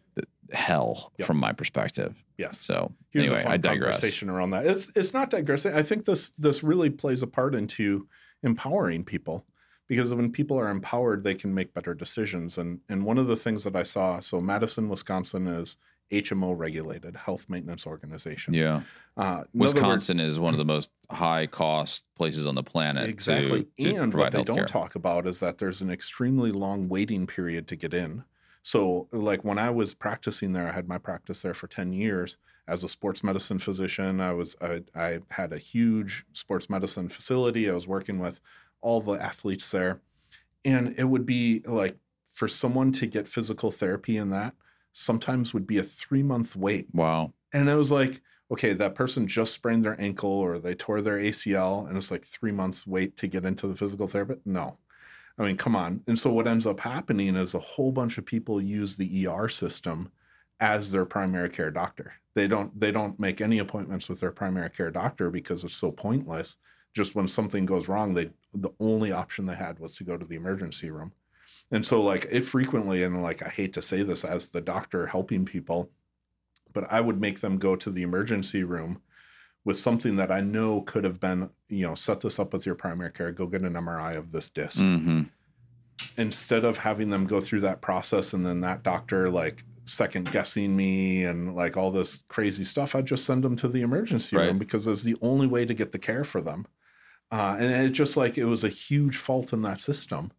S1: hell
S2: Yep.
S1: from my perspective.
S2: yes.
S1: So
S2: Here's
S1: anyway, I digress.
S2: conversation around that. It's it's not digressing. I think this this really plays a part into empowering people because when people are empowered, they can make better decisions. And and one of the things that I saw, so Madison, Wisconsin is HMO regulated, Health Maintenance Organization.
S1: Yeah,
S2: Uh, in other words-
S1: Wisconsin is one of the most high cost places on the planet. to-
S2: Exactly.
S1: to
S2: and what they don't talk about is that there's an extremely long waiting period to get in. So, like when I was practicing there, I had my practice there for 10 years as a sports medicine physician. I was I, I had a huge sports medicine facility. I was working with all the athletes there. And it would be like for someone to get physical therapy in that sometimes would be a 3-month wait.
S1: Wow.
S2: And it was like, okay, that person just sprained their ankle or they tore their ACL and it's like three months wait to get into the physical therapy. No. I mean, come on. And so what ends up happening is a whole bunch of people use the ER system as their primary care doctor. They don't they don't make any appointments with their primary care doctor because it's so pointless. Just when something goes wrong, they the only option they had was to go to the emergency room. And so like it frequently and like I hate to say this as the doctor helping people, but I would make them go to the emergency room with something that I know could have been, you know, set this up with your primary care, go get an MRI of this disc.
S1: hmm
S2: Instead of having them go through that process and then that doctor like second guessing me and like all this crazy stuff, I'd just send them to the emergency
S1: Right.
S2: room because it was the only way to get the care for them. Uh, and it just like it was a huge fault in that system.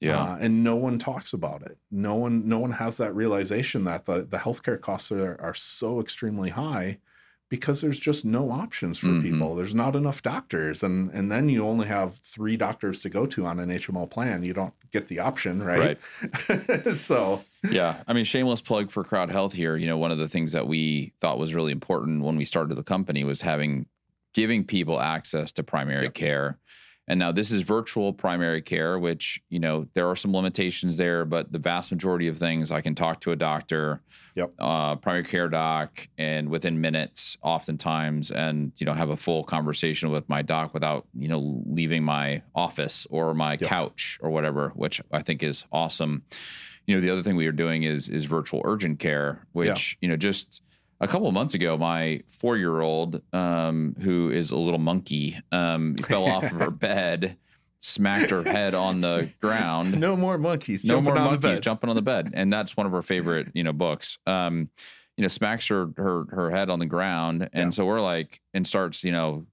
S1: Yeah.
S2: Uh, and no one talks about it. No one, no one has that realization that the, the healthcare costs are, are so extremely high because there's just no options for
S1: Mhm.
S2: people. There's not enough doctors, and and then you only have three doctors to go to on an HMO plan. You don't get the option, right? so
S1: yeah. I mean, shameless plug for CrowdHealth here. You know, one of the things that we thought was really important when we started the company was having giving people access to primary
S2: Yep.
S1: care. And now this is virtual primary care, which, you know, there are some limitations there, but the vast majority of things I can talk to a doctor,
S2: Yep.
S1: uh, primary care doc, and within minutes, oftentimes, and, you know, have a full conversation with my doc without, you know, leaving my office or my
S2: Yep.
S1: couch or whatever, which I think is awesome. You know, the other thing we are doing is is virtual urgent care, which, you know, just a couple of months ago, my four year old, um, who is a little monkey, um, fell off of her bed, smacked her head on the ground.
S2: no more monkeys.
S1: No
S2: jumping
S1: more
S2: on the
S1: monkeys
S2: bed.
S1: jumping on the bed, and that's one of her favorite, you know, books. Um, you know, smacks her her her head on the ground, and
S2: Yeah.
S1: so we're like, and starts, you know,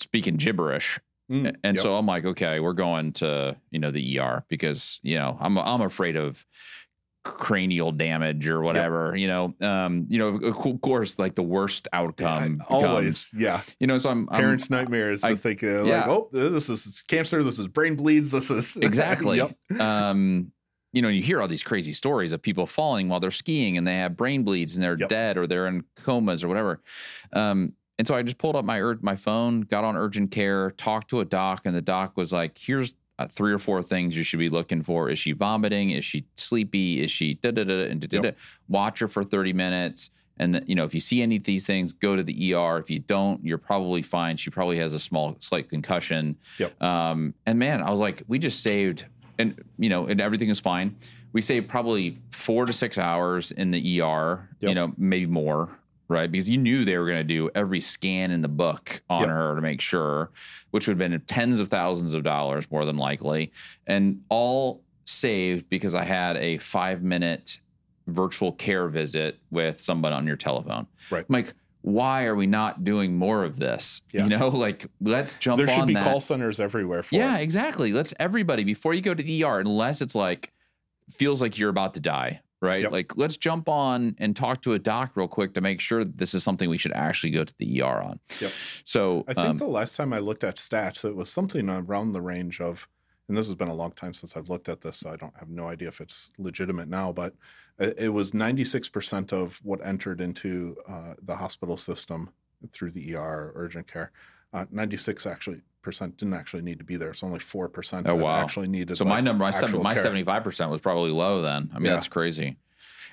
S1: speaking gibberish.
S2: Mm,
S1: And
S2: yep.
S1: so I'm like, okay, we're going to, you know, the ER because, you know, I'm I'm afraid of cranial damage or whatever, you know. Um, you know, of course, like the worst outcome becomes,
S2: always, yeah.
S1: you know, so I'm, I'm
S2: Parents' nightmares
S1: I-
S2: to think, uh,
S1: yeah.
S2: like, oh, this is cancer. This is brain bleeds. This is
S1: exactly.
S2: yep.
S1: Um, you know, you hear all these crazy stories of people falling while they're skiing and they have brain bleeds and they're
S2: Yep.
S1: dead or they're in comas or whatever. Um, and so I just pulled up my my phone, got on urgent care, talked to a doc, and the doc was like, "Here's uh, three or four things you should be looking for. Is she vomiting? Is she sleepy? Is she da da da and da da?
S2: Yep.
S1: Watch her for thirty minutes." And then, you know, if you see any of these things, go to the ER. If you don't, you're probably fine. She probably has a small, slight concussion.
S2: Yep.
S1: Um, and man, I was like, we just saved, and you know, and everything is fine. We saved probably four to six hours in the ER. You
S2: Yep.
S1: know, maybe more. Right? Because you knew they were going to do every scan in the book on
S2: Yep.
S1: her to make sure, which would have been tens of thousands of dollars more than likely, and all saved because I had a five minute virtual care visit with someone on your telephone.
S2: Right.
S1: I'm like, why are we not doing more of this? You know, like let's jump on.
S2: there should be
S1: that.
S2: call centers everywhere for
S1: Yeah,
S2: it.
S1: exactly. Let's everybody before you go to the ER, unless it's like feels like you're about to die, right?
S2: Yep.
S1: Like let's jump on and talk to a doc real quick to make sure this is something we should actually go to the ER on.
S2: Yep.
S1: So
S2: I think
S1: um,
S2: the last time I looked at stats, it was something around the range of, and this has been a long time since I've looked at this, so I don't have no idea if it's legitimate now, but it was 96% of what entered into uh, the hospital system through the ER urgent care. Uh, 96 actually percent didn't actually need to be there. It's only 4%
S1: Oh, wow.
S2: actually needed
S1: so my
S2: like,
S1: number, my, seven, my 75% was probably low then. I mean,
S2: Yeah.
S1: that's crazy.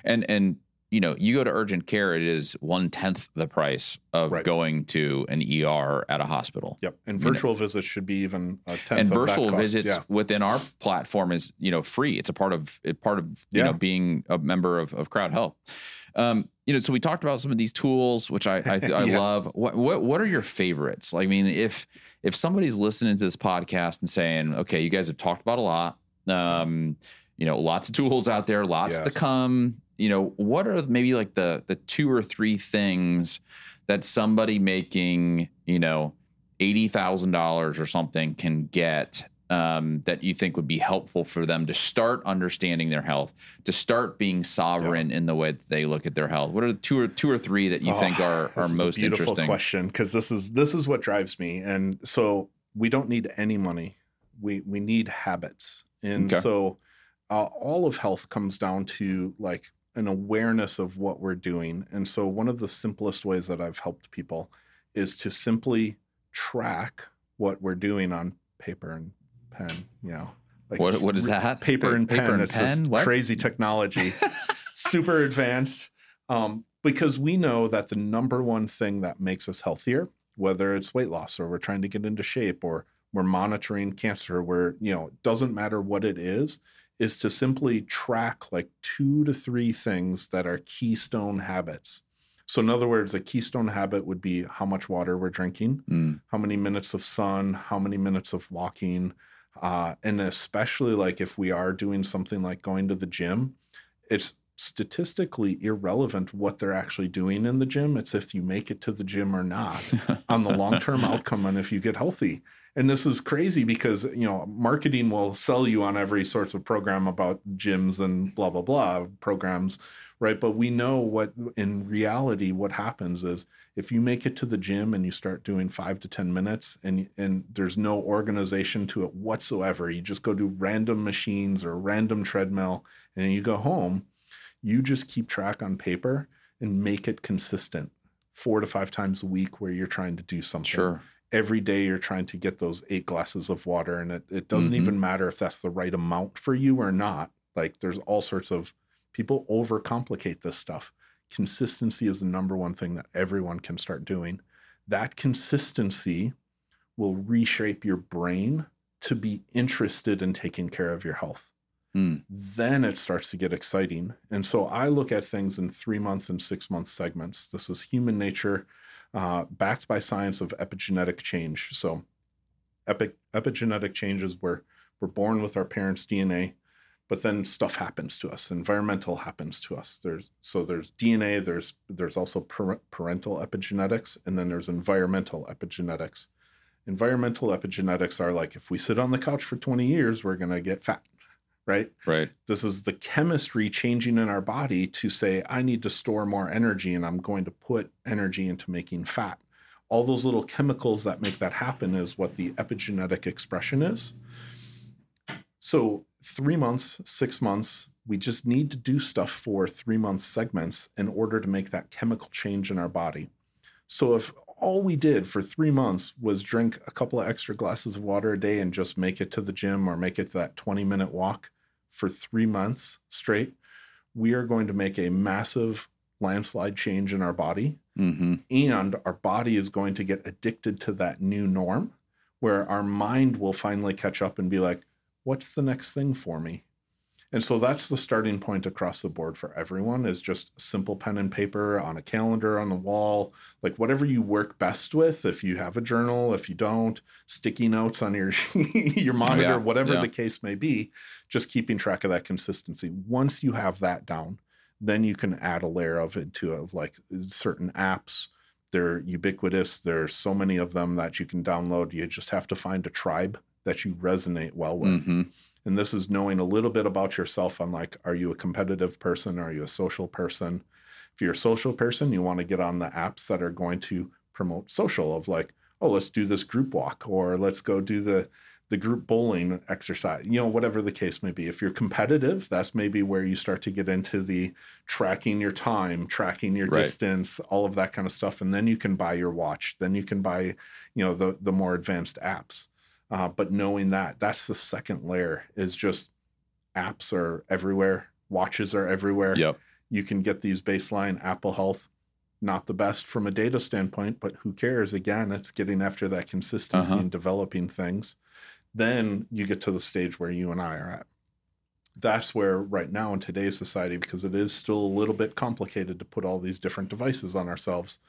S1: And, and, you know, you go to urgent care, it is one tenth the price of
S2: Right.
S1: going to an ER at a hospital.
S2: Yep. And
S1: You know-
S2: virtual visits should be even a tenth
S1: and
S2: of that
S1: virtual visits
S2: Yeah.
S1: within our platform is you know free it's a part of it part of you
S2: Yeah.
S1: know being a member of, of CrowdHealth um you know so we talked about some of these tools which i i, I
S2: Yeah.
S1: love what, what what are your favorites like i mean if if somebody's listening to this podcast and saying okay you guys have talked about a lot um you know lots of tools out there lots to come you know what are maybe like the the two or three things that somebody making you know eighty thousand dollars or something can get um, that you think would be helpful for them to start understanding their health, to start being sovereign in the way that they look at their health? What are the two or two or three that you
S2: Oh,
S1: think are are most
S2: beautiful
S1: interesting?
S2: question because this is this is what drives me and so we don't need any money we we need habits and
S1: Okay.
S2: so uh, all of health comes down to like an awareness of what we're doing and so one of the simplest ways that i've helped people is to simply track what we're doing on paper and pen you know like
S1: What what is that?
S2: paper
S1: Pa-
S2: and pen.
S1: Paper and
S2: it's
S1: pen.
S2: this crazy technology, super advanced. Um, because we know that the number one thing that makes us healthier, whether it's weight loss or we're trying to get into shape or we're monitoring cancer, where you know it doesn't matter what it is, is to simply track like two to three things that are keystone habits. So, in other words, a keystone habit would be how much water we're drinking,
S1: Mm,
S2: how many minutes of sun, how many minutes of walking, uh, and especially like if we are doing something like going to the gym, it's statistically irrelevant what they're actually doing in the gym. It's if you make it to the gym or not on the long term outcome and if you get healthy. And this is crazy because you know marketing will sell you on every sorts of program about gyms and blah blah blah programs, right? But we know what in reality what happens is if you make it to the gym and you start doing five to ten minutes and and there's no organization to it whatsoever, you just go do random machines or random treadmill and you go home, you just keep track on paper and make it consistent four to five times a week where you're trying to do something
S1: sure.
S2: every day you're trying to get those eight glasses of water and it, it doesn't
S1: Mhm.
S2: even matter if that's the right amount for you or not like there's all sorts of people overcomplicate this stuff. Consistency is the number one thing that everyone can start doing. That consistency will reshape your brain to be interested in taking care of your health.
S1: Mm.
S2: then it starts to get exciting. And so i look at things in three month and six month segments. This is human nature uh, backed by science of epigenetic change. So, epi- epigenetic changes where we're born with our parents' DNA, but then stuff happens to us. Environmental happens to us. There's so there's DNA. There's there's also parental epigenetics, and then there's environmental epigenetics. Environmental epigenetics are like if we sit on the couch for 20 years, we're gonna get fat, right?
S1: Right.
S2: This is the chemistry changing in our body to say, I need to store more energy and I'm going to put energy into making fat. All those little chemicals that make that happen is what the epigenetic expression is. So, three months, six months, we just need to do stuff for three month segments in order to make that chemical change in our body. So, if all we did for three months was drink a couple of extra glasses of water a day and just make it to the gym or make it to that 20 minute walk for three months straight, we are going to make a massive landslide change in our body.
S1: hmm
S2: And our body is going to get addicted to that new norm where our mind will finally catch up and be like, what's the next thing for me? And so that's the starting point across the board for everyone is just simple pen and paper on a calendar on the wall, like whatever you work best with. If you have a journal, if you don't, sticky notes on your your monitor,
S1: yeah,
S2: whatever
S1: yeah.
S2: the case may be, just keeping track of that consistency. Once you have that down, then you can add a layer of it to of like certain apps. They're ubiquitous. There's so many of them that you can download. You just have to find a tribe that you resonate well with.
S1: hmm
S2: And this is knowing a little bit about yourself on like, are you a competitive person? Are you a social person? If you're a social person, you want to get on the apps that are going to promote social of like, oh, let's do this group walk or let's go do the the group bowling exercise, you know, whatever the case may be. If you're competitive, that's maybe where you start to get into the tracking your time, tracking your
S1: Right.
S2: distance, all of that kind of stuff. And then you can buy your watch. Then you can buy, you know, the the more advanced apps. Uh, but knowing that, that's the second layer is just apps are everywhere, watches are everywhere.
S1: Yep.
S2: You can get these baseline Apple Health, not the best from a data standpoint, but who cares? Again, it's getting after that consistency
S1: Uh-huh.
S2: and developing things. Then you get to the stage where you and I are at. That's where, right now in today's society, because it is still a little bit complicated to put all these different devices on ourselves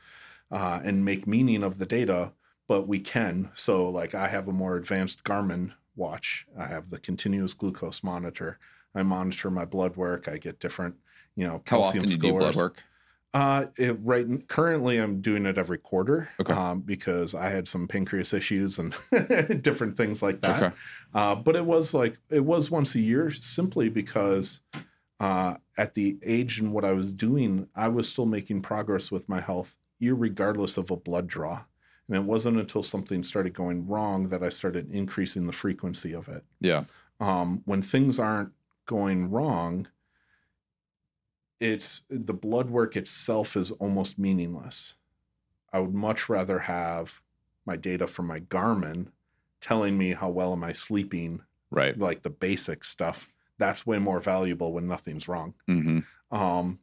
S2: uh, and make meaning of the data, but we can. So, like, I have a more advanced Garmin watch, I have the continuous glucose monitor. I monitor my blood work. I get different, you know,
S1: How
S2: calcium
S1: often do you do blood
S2: scores.
S1: work?
S2: Uh, it, right. Currently, I'm doing it every quarter.
S1: Okay.
S2: Um, because I had some pancreas issues and different things like that.
S1: Okay.
S2: Uh, but it was like it was once a year, simply because uh, at the age and what I was doing, I was still making progress with my health, irregardless of a blood draw. And it wasn't until something started going wrong that I started increasing the frequency of it
S1: Yeah.
S2: um, when things aren't going wrong, it's the blood work itself is almost meaningless. I would much rather have my data from my Garmin telling me how well am I sleeping,
S1: Right.
S2: like the basic stuff. That's way more valuable when nothing's wrong.
S1: hmm
S2: Um,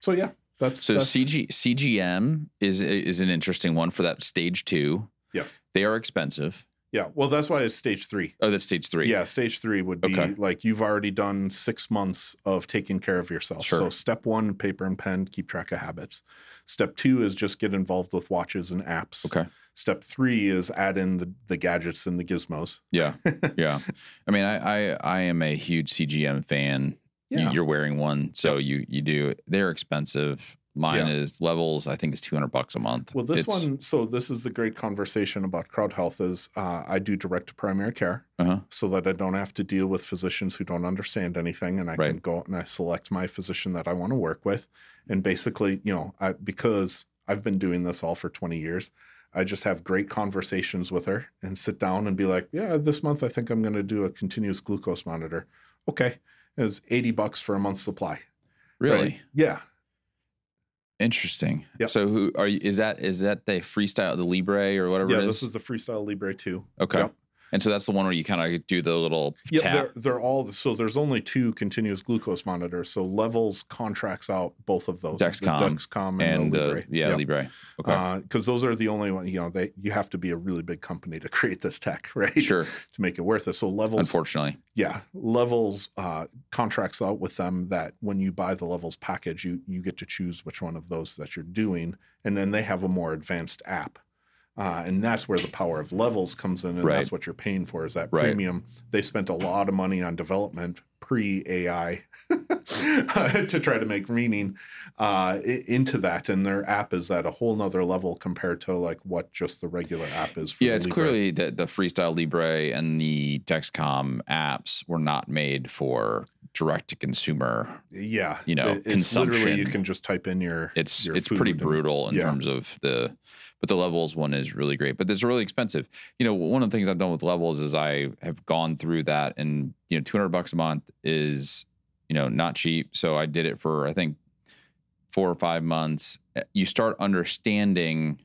S2: so yeah, that's
S1: So
S2: that's,
S1: CG CGM is is an interesting one for that stage two.
S2: yes,
S1: They are expensive.
S2: yeah. Well, that's why it's stage three.
S1: Oh, that's stage three.
S2: Yeah, stage three would be
S1: Okay.
S2: like you've already done six months of taking care of yourself.
S1: Sure.
S2: So, step one, paper and pen, keep track of habits. Step two is just get involved with watches and apps.
S1: Okay.
S2: Step three is add in the, the gadgets and the gizmos.
S1: Yeah. Yeah. I mean, I, I I am a huge CGM fan. You-
S2: Yeah.
S1: you're wearing one, so you you do. They're expensive. Mine
S2: Yeah.
S1: is levels. I think it's two hundred bucks a month.
S2: Well, this
S1: It's-
S2: one, so this is the great conversation about CrowdHealth is uh, I do direct to primary care
S1: Uh-huh.
S2: so that I don't have to deal with physicians who don't understand anything. And I can go out and I select my physician that I want to work with. And basically, you know, I, because I've been doing this all for 20 years, I just have great conversations with her and sit down and be like, yeah, this month I think I'm going to do a continuous glucose monitor. Okay. It's 80 bucks for a month's supply.
S1: really
S2: right? Yeah.
S1: interesting.
S2: Yep.
S1: So who are you? Is that is that the freestyle the Libre or whatever?
S2: Yeah.
S1: it is?
S2: This is the Freestyle Libre 2.
S1: okay.
S2: Yep.
S1: And so that's the one where you kind of do the little
S2: Yeah, they're they're all so there's only two continuous glucose monitors. So Levels contracts out both of those,
S1: Dexcom
S2: Dexcom and,
S1: and
S2: the
S1: uh,
S2: Libre.
S1: yeah,
S2: Yep.
S1: Libre. Okay.
S2: because those are the only one. You know, they you have to be a really big company to create this tech, right?
S1: sure.
S2: To make it worth it. So Levels,
S1: Unfortunately.
S2: yeah, Levels uh, contracts out with them that when you buy the Levels package, you you get to choose which one of those that you're doing, and then they have a more advanced app. Uh, and that's where the power of levels comes in, and
S1: Right.
S2: that's what you're paying for is that
S1: Right.
S2: premium. They spent a lot of money on development pre AI to try to make meaning uh, into that, and their app is at a whole nother level compared to like what just the regular app is. For
S1: Yeah, it's
S2: Libre.
S1: clearly that the Freestyle Libre and the Dexcom apps were not made for direct to consumer.
S2: yeah,
S1: you know,
S2: it- it's literally you can just type in your
S1: It's
S2: your
S1: it's pretty brutal in
S2: yeah.
S1: terms of the but the levels one is really great. But it's really expensive. You know, one of the things I've done with levels is I have gone through that and you know, 200 bucks a month is, you know, not cheap. So I did it for I think 4 or 5 months. Uh, you start understanding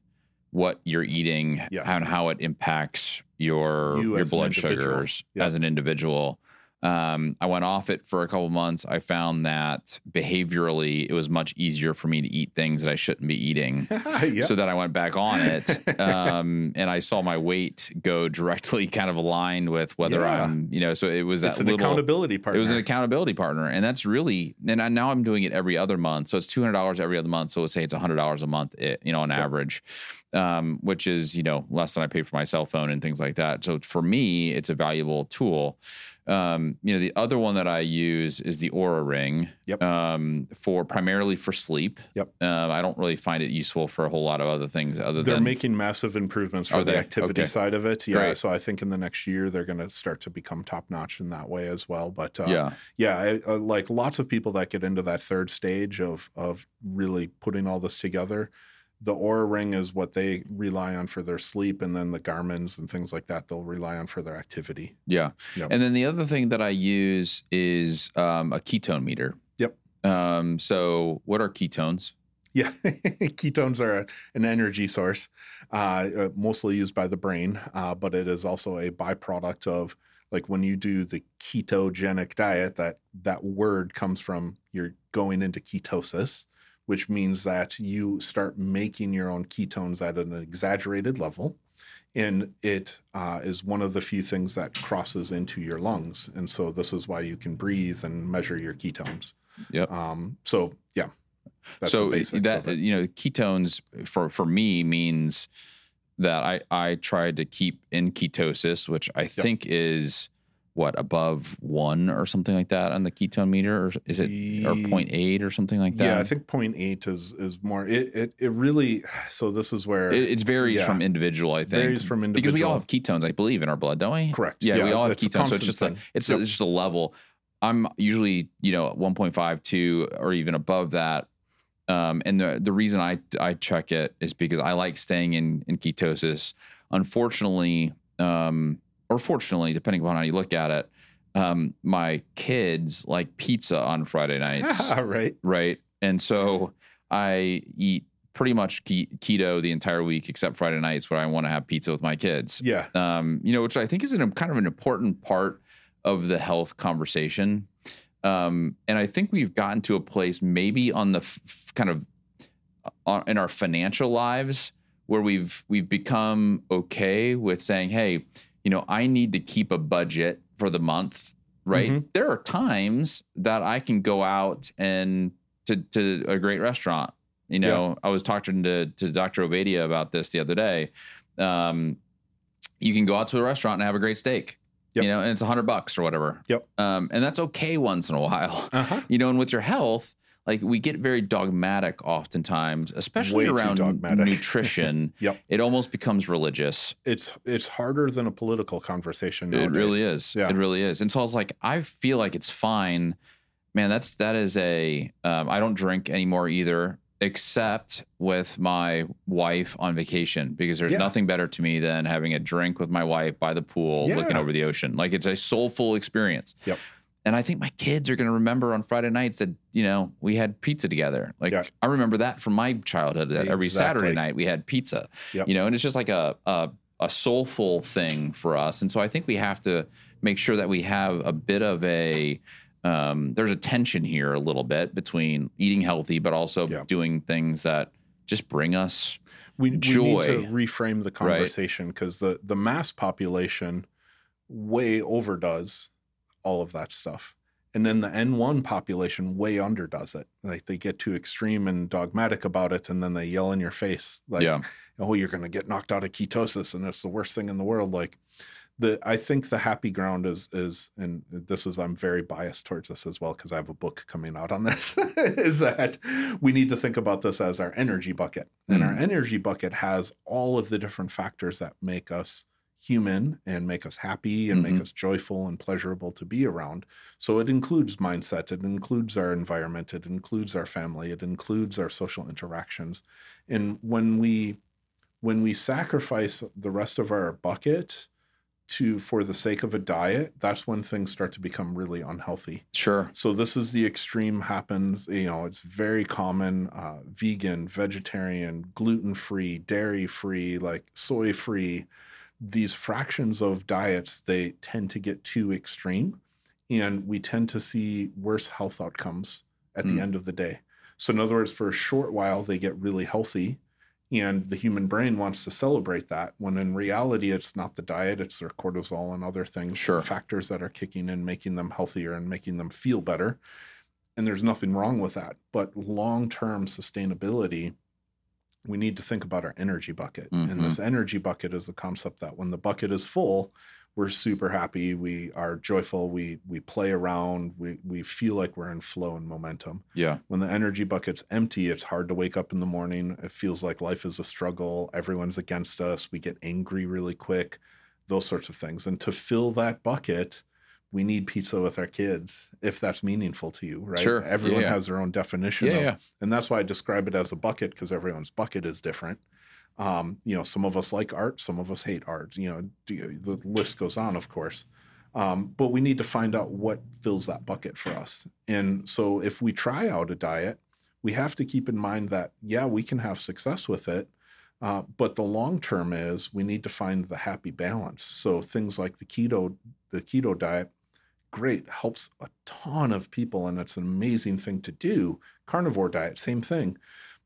S1: what you're eating
S2: Yes.
S1: and how it impacts your
S2: You
S1: your blood sugars
S2: Yeah.
S1: as an individual. Um, I went off it for a couple months. I found that behaviorally, it was much easier for me to eat things that I shouldn't be eating.
S2: yeah.
S1: So that I went back on it, um, and I saw my weight go directly kind of aligned with whether
S2: Yeah.
S1: I'm, you know. So it was that
S2: it's an
S1: little
S2: accountability partner.
S1: it was an accountability partner, and that's really. And I, now I'm doing it every other month, so it's two hundred dollars every other month. So let's say it's hundred dollars a month, eh, you know, on average, um, which is you know less than I pay for my cell phone and things like that. So for me, it's a valuable tool. Um, you know, the other one that I use is the Oura Ring.
S2: Yep.
S1: Um, for primarily for sleep.
S2: Yep.
S1: Um, I don't really find it useful for a whole lot of other things other than
S2: They're
S1: than
S2: making massive improvements for the
S1: they?
S2: activity
S1: Okay.
S2: side of it. Yeah.
S1: Great.
S2: So I think in the next year they're going to start to become top notch in that way as well. But uh,
S1: yeah.
S2: yeah, I, uh, like lots of people that get into that third stage of of really putting all this together. The Oura Ring is what they rely on for their sleep, and then the Garmin's and things like that they'll rely on for their activity.
S1: Yeah.
S2: Yep.
S1: And then the other thing that I use is um, a ketone meter.
S2: Yep.
S1: Um, so what are ketones?
S2: Yeah, ketones are a, an energy source, uh, uh, mostly used by the brain, uh, but it is also a byproduct of like when you do the ketogenic diet. That that word comes from you're going into ketosis, which means that you start making your own ketones at an exaggerated level, and it uh, is one of the few things that crosses into your lungs, and so this is why you can breathe and measure your ketones.
S1: Yep.
S2: Um, so yeah. That's
S1: so
S2: the basics
S1: that
S2: of it.
S1: you know ketones for for me means that I I tried to keep in ketosis, which I think is what above one or something like that on the ketone meter, or is it or
S2: Ye-
S1: 0.8 or something like that?
S2: Yeah, I think 0.8 is is more. It it, it really. So this is where
S1: it, it varies
S2: Yeah.
S1: from individual. I think
S2: varies from individual
S1: because we all have ketones, I believe, in our blood, don't we?
S2: Correct.
S1: Yeah, we all have ketones. So it's just a,
S2: thing.
S1: it's,
S2: Yep.
S1: it's just a level. I'm usually you know 1.5, 2, or even above that. Um, and the the reason I I check it is because I like staying in in ketosis. Unfortunately, um, or fortunately, depending upon how you look at it, um, my kids like pizza on Friday nights
S2: right.
S1: right? And so I eat pretty much keto the entire week except Friday nights where I want to have pizza with my kids.
S2: Yeah.
S1: Um, you know, which I think is an, kind of an important part of the health conversation. Um, and I think we've gotten to a place maybe on the f- kind of uh, in our financial lives where we've we've become okay with saying, "Hey, you know, I need to keep a budget for the month." Right?
S2: Mhm.
S1: There are times that I can go out and to to a great restaurant. You know, I was talking to to Dr. Ovadia about this the other day. Um, you can go out to a restaurant and have a great steak.
S2: Yep.
S1: You know, and it's a hundred bucks or whatever.
S2: Yep.
S1: Um, and that's okay once in a while.
S2: Uh huh.
S1: You know, and with your health, like we get very dogmatic oftentimes, especially
S2: Way
S1: around nutrition.
S2: Yep.
S1: It almost becomes religious.
S2: It's it's harder than a political conversation.
S1: It really is.
S2: Yeah.
S1: It really is. And so I was like, I feel like it's fine. Man, that's that is a um, I don't drink anymore either, except with my wife on vacation because there's
S2: Yeah.
S1: nothing better to me than having a drink with my wife by the pool looking over the ocean. Like it's a soulful experience.
S2: Yep.
S1: And I think my kids are going to remember on Friday nights that you know we had pizza together. Like
S2: Yeah.
S1: I remember that from my childhood. That every Saturday night we had pizza.
S2: Yep.
S1: You know, and it's just like a, a a soulful thing for us. And so I think we have to make sure that we have a bit of a um, there's a tension here a little bit between eating healthy, but also
S2: Yeah.
S1: doing things that just bring us.
S2: we, we need to reframe the conversation because the the mass population way overdoes all of that stuff and then the n1 population way under does it like they get too extreme and dogmatic about it and then they yell in your face like
S1: Yeah.
S2: oh you're going to get knocked out of ketosis and it's the worst thing in the world like the i think the happy ground is is and this is i'm very biased towards this as well because i have a book coming out on this is that we need to think about this as our energy bucket and our
S1: Mm.
S2: energy bucket has all of the different factors that make us human and make us happy and
S1: Mhm.
S2: make us joyful and pleasurable to be around so it includes mindset it includes our environment it includes our family it includes our social interactions and when we when we sacrifice the rest of our bucket to for the sake of a diet that's when things start to become really unhealthy
S1: Sure.
S2: so this is the extreme happens you know it's very common uh, vegan vegetarian gluten-free dairy-free like soy-free these fractions of diets they tend to get too extreme and we tend to see worse health outcomes at
S1: Mm.
S2: the end of the day. So, in other words, for a short while, they get really healthy, and the human brain wants to celebrate that. When in reality, it's not the diet; it's their cortisol and other things,
S1: Sure.
S2: factors that are kicking in, making them healthier and making them feel better. And there's nothing wrong with that. But long-term sustainability, we need to think about our energy bucket.
S1: Mhm.
S2: And this energy bucket is the concept that when the bucket is full, we're super happy, we are joyful, we we play around, we we feel like we're in flow and momentum.
S1: Yeah.
S2: When the energy bucket's empty, it's hard to wake up in the morning. It feels like life is a struggle. Everyone's against us. We get angry really quick, those sorts of things. And to fill that bucket, we need pizza with our kids if that's meaningful to you, right?
S1: Sure.
S2: Everyone
S1: Yeah.
S2: has their own definition
S1: Yeah.
S2: of
S1: Yeah.
S2: and that's why I describe it as a bucket because everyone's bucket is different. Um, you know, some of us like art, some of us hate art. You know, the list goes on, of course. Um, but we need to find out what fills that bucket for us. And so, if we try out a diet, we have to keep in mind that yeah, we can have success with it, uh, but the long term is we need to find the happy balance. So things like the keto, the keto diet, great helps a ton of people, and it's an amazing thing to do. Carnivore diet, same thing.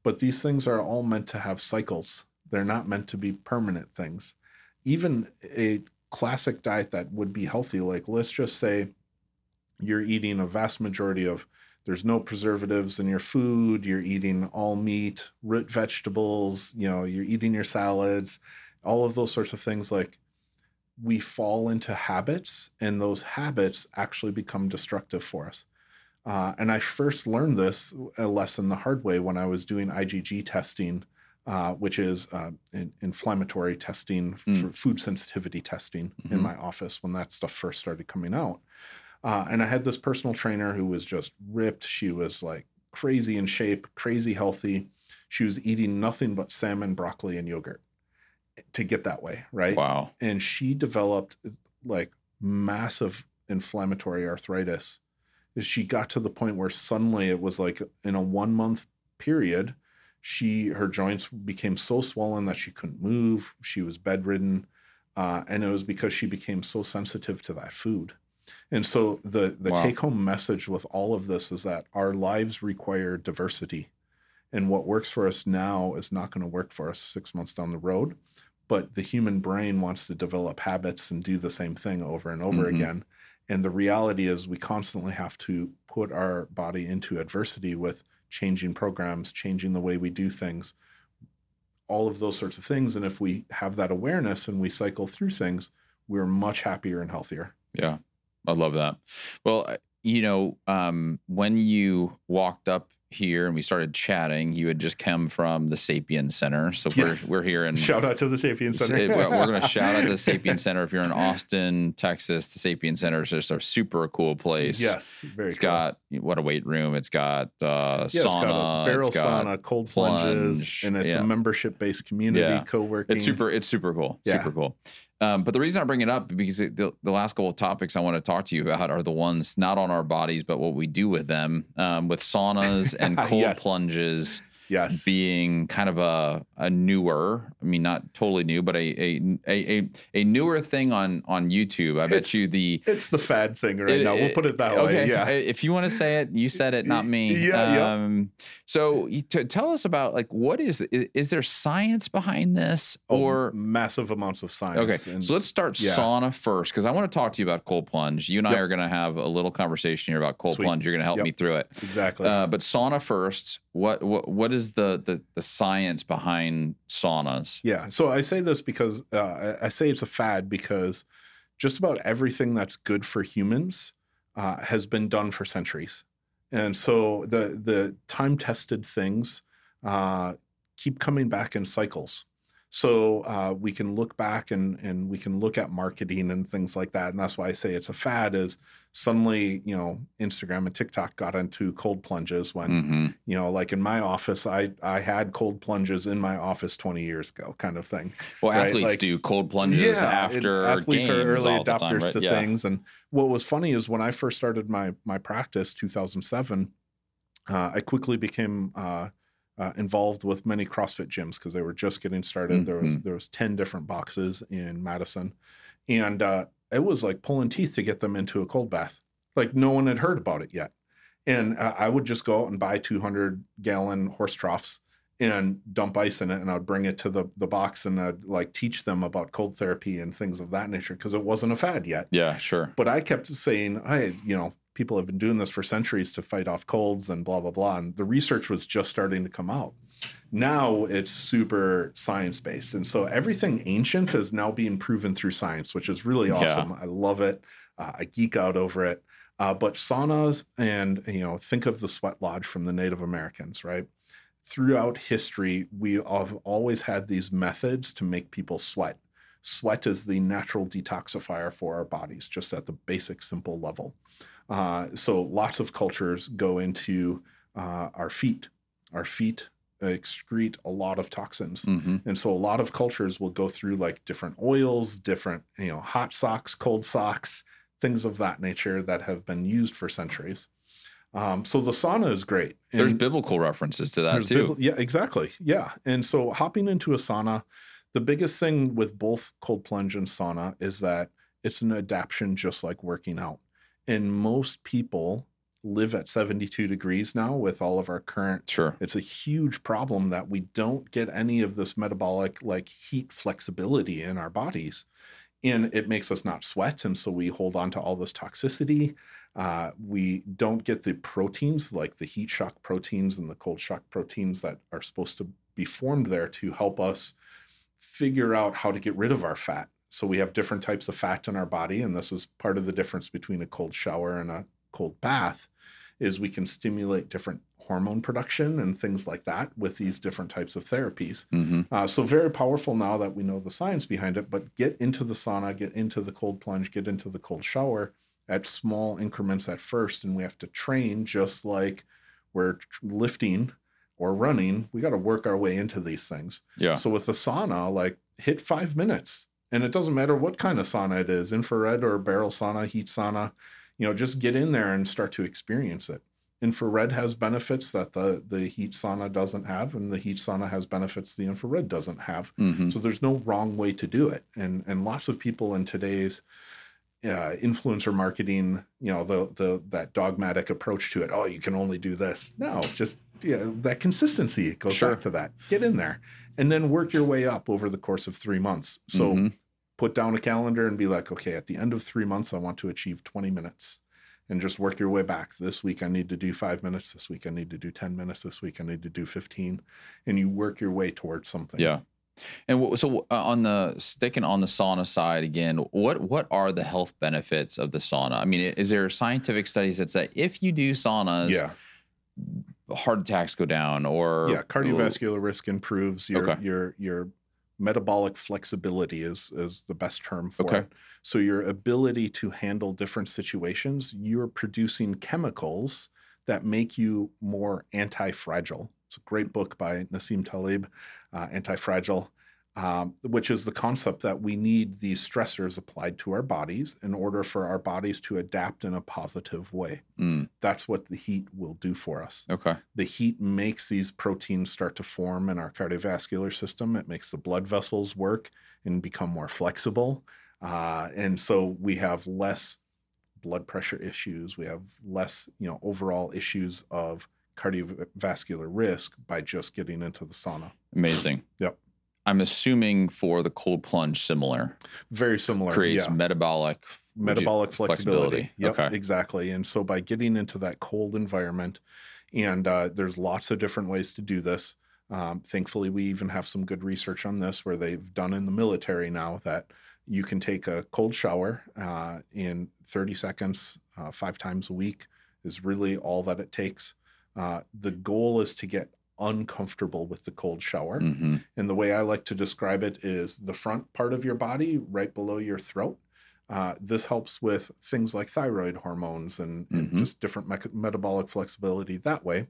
S2: But these things are all meant to have cycles. They're not meant to be permanent things. Even a classic diet that would be healthy, like let's just say you're eating a vast majority of there's no preservatives in your food, you're eating all meat, root vegetables, you know, you're eating your salads, all of those sorts of things like we fall into habits and those habits actually become destructive for us. Uh, and I first learned this a lesson the hard way when I was doing IgG testing, uh, which is uh, in, inflammatory testing,
S1: Mm.
S2: for food sensitivity testing
S1: Mhm.
S2: in my office when that stuff first started coming out. Uh, and I had this personal trainer who was just ripped. She was like crazy in shape, crazy healthy. She was eating nothing but salmon, broccoli, and yogurt to get that way, right?
S1: Wow.
S2: and she developed like massive inflammatory arthritis. She got to the point where suddenly it was like in a one month period, she her joints became so swollen that she couldn't move. She was bedridden, uh, and it was because she became so sensitive to that food. And so the the
S1: Wow.
S2: take home message with all of this is that our lives require diversity, and what works for us now is not going to work for us six months down the road but the human brain wants to develop habits and do the same thing over and over
S1: Mhm.
S2: again. And the reality is, we constantly have to put our body into adversity with changing programs, changing the way we do things, all of those sorts of things. And if we have that awareness and we cycle through things, we're much happier and healthier.
S1: Yeah, I love that. Well, you know, um, when you walked up here and we started chatting, you had just come from the Sapien Center. So
S2: Yes.
S1: we're we're here and
S2: Shout out to the Sapien Center.
S1: We're we're going to shout out to the Sapien Center. If you're in Austin, Texas, the Sapien Center is just a super cool place.
S2: Yes, very
S1: It's
S2: cool.
S1: got what a weight room. It's got uh,
S2: Yeah,
S1: sauna.
S2: it's got a barrel
S1: it's got-
S2: sauna, cold plunges,
S1: plunge,
S2: and it's
S1: yeah.
S2: a membership based community,
S1: Yeah.
S2: co-working.
S1: It's super. It's super cool. Super cool. Um, but the reason I bring it up because it, the, the last couple of topics I want to talk to you about are the ones not on our bodies, but what we do with them, um, with saunas and cold
S2: Yes.
S1: plunges
S2: Yes.
S1: being kind of a, a newer. I mean, not totally new, but a a a, a, newer thing on on YouTube. I bet
S2: It's-
S1: you the.
S2: It's the fad thing right
S1: It-
S2: now. We'll put it that
S1: okay,
S2: way. Yeah.
S1: If you want to say it, you said it, not me.
S2: Yeah, yeah.
S1: Um, so t- tell us about like what is, is there science behind this
S2: Oh,
S1: or
S2: massive amounts of science.
S1: Okay,
S2: and-
S1: so let's start
S2: yeah.
S1: sauna first because I want to talk to you about cold plunge. You and I are going to have a little conversation here about cold
S2: Sweet.
S1: plunge. You're going to help
S2: Yep.
S1: me through it.
S2: exactly.
S1: Uh, but sauna first. What what what is the the, the science behind saunas?
S2: yeah. So I say this because uh, I I say it's a fad because just about everything that's good for humans uh, has been done for centuries, and so the the time tested things uh, keep coming back in cycles. So uh, we can look back and and we can look at marketing and things like that, and that's why I say it's a fad. Is suddenly you know Instagram and TikTok got into cold plunges when
S1: hmm
S2: you know like in my office i i had cold plunges in my office 20 years ago kind of thing
S1: Well,
S2: Right,
S1: athletes
S2: like-
S1: do cold plunges
S2: and
S1: after
S2: athletes
S1: games
S2: are early
S1: all the
S2: adopters
S1: time, right?
S2: to
S1: yeah.
S2: things and what was funny is when i first started my my practice 2007 uh, i quickly became uh, uh, involved with many CrossFit gyms because they were just getting started. There was
S1: Mhm.
S2: there was ten different boxes in Madison, and uh, it was like pulling teeth to get them into a cold bath Like no one had heard about it yet. And uh, I would just go out and buy 200 gallon horse troughs and dump ice in it and I'd bring it to the the box and I'd like teach them about cold therapy and things of that nature because it wasn't a fad yet.
S1: Yeah, sure.
S2: But I kept saying, hey, you know, people have been doing this for centuries to fight off colds and blah blah blah and the research was just starting to come out. Now it's super science based and so everything ancient is now being proven through science, which is really awesome. Yeah. I love it. Uh, I geek out over it. Uh, but saunas and you know think of the sweat lodge from the Native Americans, right? throughout history, we have always had these methods to make people sweat. Sweat is the natural detoxifier for our bodies, just at the basic, simple level. Uh, so lots of cultures go into uh, our feet. Our feet excrete a lot of toxins, mm-hmm. and so a lot of cultures will go through like different oils, different you know hot socks, cold socks, things of that nature that have been used for centuries. Um, so the sauna is great.
S1: And there's biblical references to that too.
S2: yeah, exactly. Yeah. And so hopping into a sauna, the biggest thing with both cold plunge and sauna is that it's an adaptation just like working out. And most people live at 72 degrees now with all of our current
S1: sure
S2: it's a huge problem that we don't get any of this metabolic like heat flexibility in our bodies and it makes us not sweat and so we hold on to all this toxicity uh, we don't get the proteins like the heat shock proteins and the cold shock proteins that are supposed to be formed there to help us figure out how to get rid of our fat. So we have different types of fat in our body, and this is part of the difference between a cold shower and a cold bath. Is we can stimulate different hormone production and things like that with these different types of therapies. Mm-hmm. Uh, so very powerful now that we know the science behind it. But get into the sauna, get into the cold plunge, get into the cold shower, at small increments at first and we have to train just like we're lifting or running we got to work our way into these things
S1: yeah
S2: so with the sauna like hit five minutes and it doesn't matter what kind of sauna it is infrared or barrel sauna heat sauna you know just get in there and start to experience it infrared has benefits that the the heat sauna doesn't have and the heat sauna has benefits the infrared doesn't have mm-hmm. so there's no wrong way to do it and and lots of people in today's uh, influencer marketing, you know, the the that dogmatic approach to it. Oh, you can only do this. No, just yeah, that consistency goes sure. back to that. Get in there, and then work your way up over the course of three months. So mm-hmm. put down a calendar and be like, okay, at the end of three months, I want to achieve twenty minutes, and just work your way back. This week I need to do five minutes. This week I need to do ten minutes. This week I need to do fifteen, and you work your way towards something.
S1: Yeah. And so, uh, on the sticking on the sauna side again, what what are the health benefits of the sauna? I mean, is there scientific studies that say if you do saunas,
S2: yeah.
S1: Heart attacks go down, or
S2: yeah, cardiovascular risk improves. Your okay. your your metabolic flexibility is is the best term for okay. it. So your ability to handle different situations, you're producing chemicals that make you more anti-fragile. It's a great book by Nassim Taleb, uh, Anti-Fragile, um, which is the concept that we need these stressors applied to our bodies in order for our bodies to adapt in a positive way. Mm. That's what the heat will do for us.
S1: Okay.
S2: The heat makes these proteins start to form in our cardiovascular system. It makes the blood vessels work and become more flexible. Uh, and so we have less blood pressure issues. We have less, you know, overall issues of cardiovascular risk by just getting into the sauna.
S1: Amazing.
S2: Yep.
S1: I'm assuming for the cold plunge, similar.
S2: Very similar.
S1: Creates yeah. metabolic
S2: metabolic flexibility. flexibility. Yep, okay. exactly. And so by getting into that cold environment, and uh, there's lots of different ways to do this. Um, thankfully, we even have some good research on this where they've done in the military now that you can take a cold shower uh, in 30 seconds, uh, five times a week, is really all that it takes. Uh, the goal is to get uncomfortable with the cold shower. Mm-hmm. And the way I like to describe it is the front part of your body, right below your throat. Uh, this helps with things like thyroid hormones and, and mm-hmm. just different me- metabolic flexibility that way.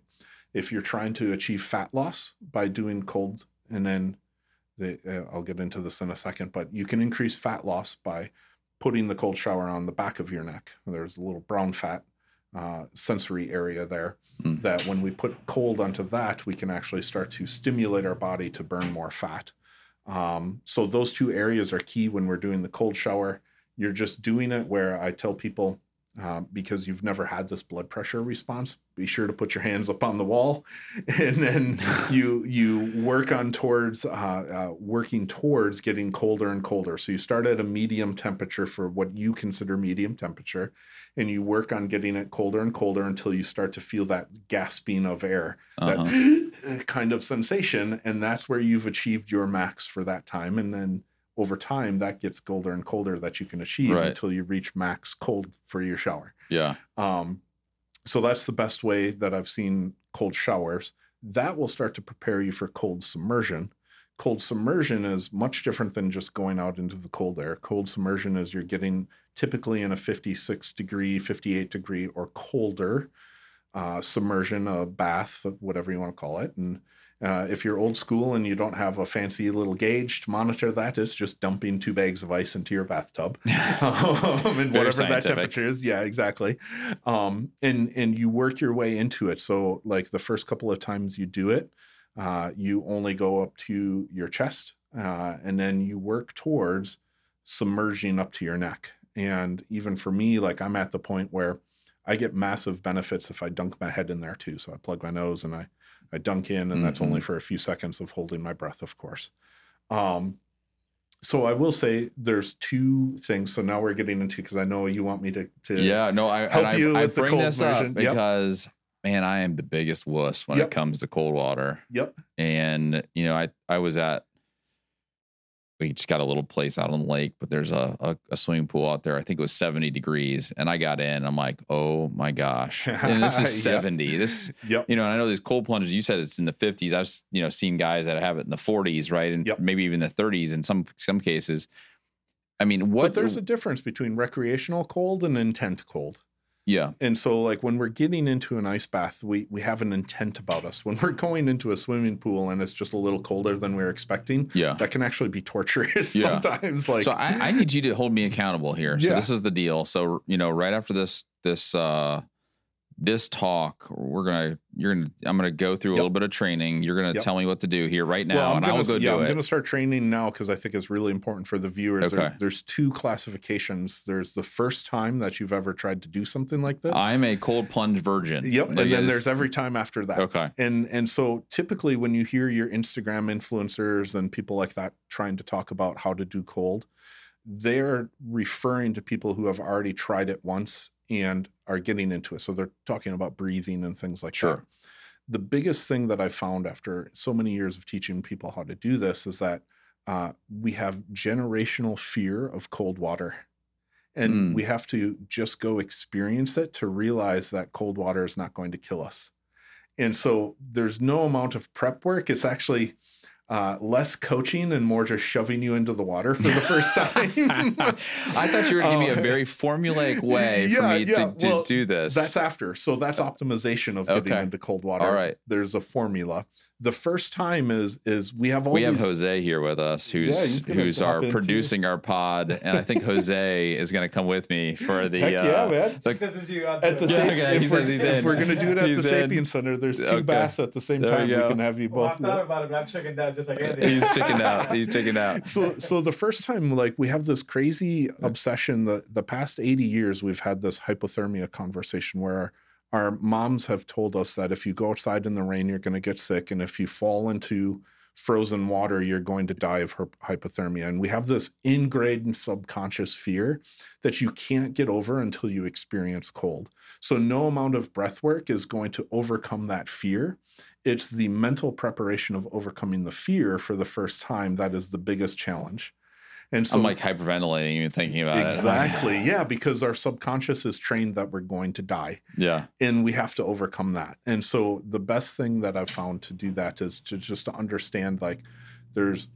S2: If you're trying to achieve fat loss by doing cold, and then the, uh, I'll get into this in a second, but you can increase fat loss by putting the cold shower on the back of your neck. There's a little brown fat uh, sensory area there. Mm. That when we put cold onto that, we can actually start to stimulate our body to burn more fat. Um, so those two areas are key when we're doing the cold shower. You're just doing it where I tell people uh, because you've never had this blood pressure response, be sure to put your hands up on the wall, and then you you work on towards uh, uh, working towards getting colder and colder. So you start at a medium temperature for what you consider medium temperature, and you work on getting it colder and colder until you start to feel that gasping of air,
S1: Uh-huh.
S2: that kind of sensation, and that's where you've achieved your max for that time, and then over time that gets colder and colder that you can achieve
S1: Right.
S2: until you reach max cold for your shower.
S1: Yeah.
S2: Um, so that's the best way that I've seen cold showers. That will start to prepare you for cold submersion. Cold submersion is much different than just going out into the cold air. Cold submersion is you're getting typically in a 56 degree, 58 degree, or colder uh, submersion, a bath, whatever you want to call it. And uh, if you're old school and you don't have a fancy little gauge to monitor that, it's just dumping two bags of ice into your bathtub um, and whatever that temperature is. Yeah, exactly. Um, and and you work your way into it. So like the first couple of times you do it, uh, you only go up to your chest, uh, and then you work towards submerging up to your neck. And even for me, like I'm at the point where I get massive benefits if I dunk my head in there too. So I plug my nose and I I dunk in, and that's
S1: Mhm.
S2: only for a few seconds of holding my breath, of course. Um, so I will say there's two things. So now we're getting into because I know you want me to. to
S1: Yeah. No, I,
S2: help
S1: I,
S2: you
S1: I
S2: with the
S1: bring
S2: cold
S1: this
S2: version.
S1: up
S2: Yep.
S1: because, man, I am the biggest wuss when
S2: Yep.
S1: it comes to cold water.
S2: Yep.
S1: And, you know, I, I was at, we just got a little place out on the lake, but there's a, a, a swimming pool out there. I think it was 70 degrees. And I got in, I'm like, oh my gosh. And this is
S2: Yep.
S1: 70. This,
S2: Yep.
S1: you know, and I know these cold plunges, you said it's in the 50s. I've, you know, seen guys that have it in the 40s, right? And
S2: Yep.
S1: maybe even the 30s in some, some cases. I mean, what,
S2: But there's a difference between recreational cold and intent cold.
S1: Yeah,
S2: And so like when we're getting into an ice bath, we we have an intent about us. When we're going into a swimming pool and it's just a little colder than we're expecting,
S1: yeah.
S2: that can actually be torturous
S1: Yeah.
S2: sometimes. Like
S1: so I, I need you to hold me accountable here. So
S2: Yeah.
S1: this is the deal. So you know, right after this this uh this talk, we're gonna you're gonna I'm gonna go through a
S2: Yep.
S1: little bit of training. You're gonna
S2: Yep.
S1: tell me what to do here right now,
S2: Well, I'm
S1: and I
S2: gonna,
S1: will go
S2: yeah,
S1: do
S2: I'm
S1: it.
S2: to start training now because I think it's really important for the viewers. There-
S1: Okay.
S2: there's two classifications. There's the first time that you've ever tried to do something like this.
S1: I'm a cold plunge virgin.
S2: yep, and then there's every time after that.
S1: okay.
S2: And and so typically when you hear your Instagram influencers and people like that trying to talk about how to do cold, they're referring to people who have already tried it once and are getting into it. So they're talking about breathing and things like that.
S1: Sure.
S2: The biggest thing that I found after so many years of teaching people how to do this is that uh, we have generational fear of cold water. And
S1: Mm.
S2: we have to just go experience it to realize that cold water is not going to kill us. And so there's no amount of prep work. It's actually uh, less coaching and more just shoving you into the water for the first time.
S1: I thought you were going to give me a
S2: Uh,
S1: very formulaic way for me
S2: yeah.
S1: to, to
S2: Well,
S1: do this.
S2: That's after. So that's optimization of getting
S1: Okay.
S2: into cold water.
S1: All right.
S2: There's a formula. The first time is is we have all
S1: we have Jose here with us, who's
S2: Yeah,
S1: who's our
S2: in too.
S1: producing our pod, and I think Jose is going to come with me for the.
S2: Heck
S1: uh,
S2: yeah, man.
S1: the-
S3: Because you
S2: At the
S1: Yeah,
S2: same,
S1: okay,
S2: if, we're,
S1: he's
S2: if
S1: in.
S2: we're gonna do it at
S1: He's
S2: the
S1: in.
S2: Sapien Center, there's two
S1: Okay.
S2: baths at the same
S1: There we
S2: time. We, can have you
S3: Well,
S2: both.
S3: I've thought about it, but I'm checking down just like Andy.
S1: He's checking out. He's checking out.
S2: so so the first time like we have this crazy obsession the the past 80 years we've had this hypothermia conversation where our moms have told us that if you go outside in the rain you're going to get sick and if you fall into frozen water you're going to die of hypothermia. And we have this ingrained subconscious fear that you can't get over until you experience cold. So no amount of breath work is going to overcome that fear. It's the mental preparation of overcoming the fear for the first time that is the biggest challenge and so
S1: I'm like hyperventilating even thinking about it.
S2: exactly. Yeah because our subconscious is trained that we're going to die.
S1: Yeah.
S2: and we have to overcome that. And so the best thing that i've found to do that is to just to understand like there's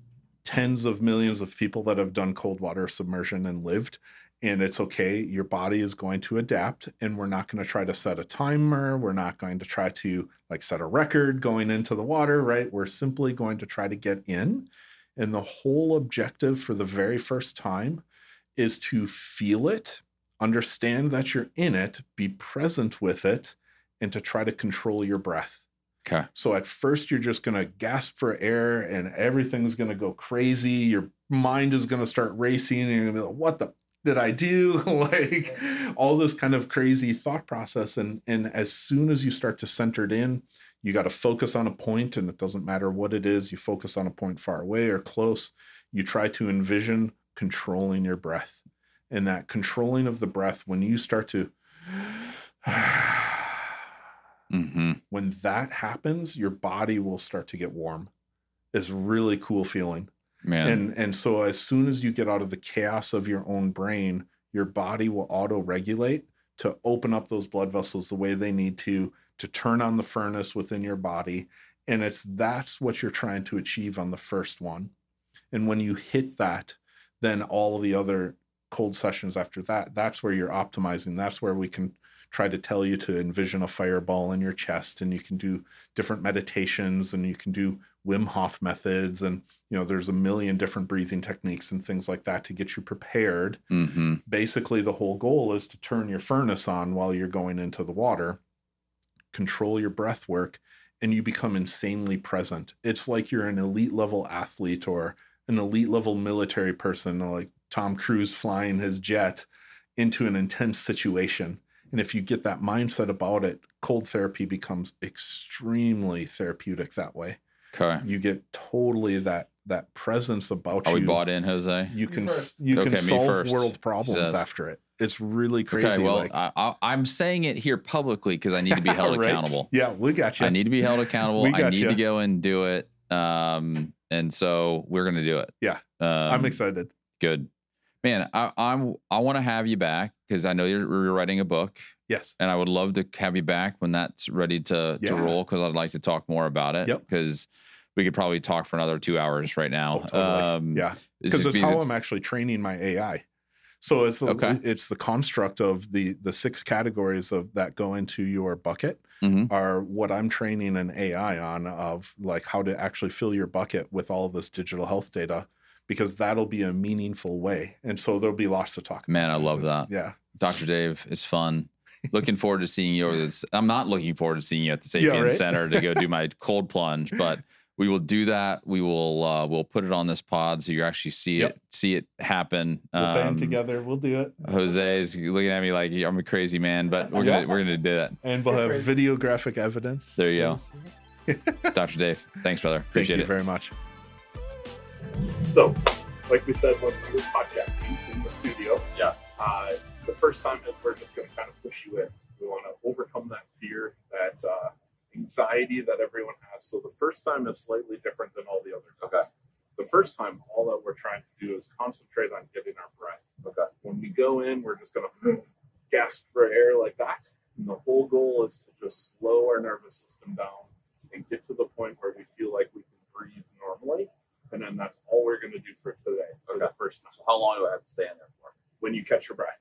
S2: tens of millions of people that have done cold water submersion and lived and it's okay. Your body is going to adapt and we're not going to try to set a timer. We're not going to try to like set a record going into the water right? We're simply going to try to get in and the whole objective for the very first time is to feel it understand that you're in it be present with it and to try to control your breath
S1: Okay.
S2: so at first, you're just going to gasp for air and everything's going to go crazy. Your mind is going to start racing and you're going to be like, what the? did I do? like all this kind of crazy thought process. And and as soon as you start to center it in, you got to focus on a point, and it doesn't matter what it is, you focus on a point far away or close. You try to envision controlling your breath. And that controlling of the breath, when you start to
S1: Mm-hmm.
S2: when that happens, your body will start to get warm. It's really cool feeling.
S1: Man.
S2: And and so as soon as you get out of the chaos of your own brain, your body will auto regulate to open up those blood vessels the way they need to to turn on the furnace within your body and it's that's what you're trying to achieve on the first one. And when you hit that, then all the other cold sessions after that, that's where you're optimizing. That's where we can try to tell you to envision a fireball in your chest and you can do different meditations and you can do Wim Hof methods and you know there's a million different breathing techniques and things like that to get you prepared.
S1: mm-hmm.
S2: Basically the whole goal is to turn your furnace on while you're going into the water, control your breath work and you become insanely present. It's like you're an elite level athlete or an elite level military person like Tom Cruise flying his jet into an intense situation. And if you get that mindset about it, cold therapy becomes extremely therapeutic that way.
S1: Okay.
S2: You get totally that that presence about
S1: Are we
S2: you.
S1: bought in, Jose?
S2: You
S3: Me
S2: can
S3: first.
S2: you
S1: Okay,
S2: can solve
S1: first,
S2: world problems
S1: says.
S2: after it. It's really crazy.
S1: Okay. Well,
S2: like,
S1: I, I, I'm saying it here publicly because I need to be held
S2: Right?
S1: accountable.
S2: yeah, we got you.
S1: I need to be held accountable. I need
S2: ya.
S1: to go and do it. Um, and so we're gonna do it.
S2: Yeah.
S1: Um,
S2: I'm excited.
S1: Good, man. I, I'm. I want to have you back because I know you're, you're writing a book,
S2: Yes.
S1: and I would love to have you back when that's ready to to roll because I'd like to talk more about it.
S2: Yep.
S1: Because we could probably talk for another two hours right now.
S2: Oh, totally.
S1: Um,
S2: yeah. because it's how I'm actually training my AI. So it's the,
S1: Okay.
S2: it's the construct of the the six categories of that go into your bucket
S1: Mhm.
S2: are what I'm training an AI on of like how to actually fill your bucket with all this digital health data because that'll be a meaningful way. And so there'll be lots to talk about.
S1: Man, I love that.
S2: Yeah.
S1: Dr. Dave, it's fun. looking forward to seeing you. Over this. I'm not looking forward to seeing you at the Sapien
S2: right?
S1: Center to go do my cold plunge, but we will do that. We will uh, we'll put it on this pod so you actually see
S2: Yep.
S1: it see it happen.
S2: We'll band
S1: Um,
S2: together. We'll do it.
S1: Jose is looking at me like I'm a crazy man, but we're
S2: Yeah.
S1: gonna we're gonna do that.
S2: And we'll have
S3: Great.
S2: videographic evidence.
S1: There you go, Dr. Dave. Thanks, brother.
S2: Thank
S1: Appreciate
S2: you
S1: it.
S2: very much.
S3: So, like we said when we were podcasting in the studio,
S4: Yeah.
S3: Uh, the first time is we're just going to kind of push you in. We want to overcome that fear, that uh, anxiety that everyone has. So the first time is slightly different than all the other times.
S4: Okay.
S3: The first time, all that we're trying to do is concentrate on getting our breath.
S4: Okay.
S3: When we go in, we're just going to gasp for air like that. And the whole goal is to just slow our nervous system down and get to the point where we feel like we can breathe normally. And then that's all we're going to do for today, for the
S4: Okay.
S3: first time.
S4: So how long do I have to stay in there for?
S3: When you catch your breath.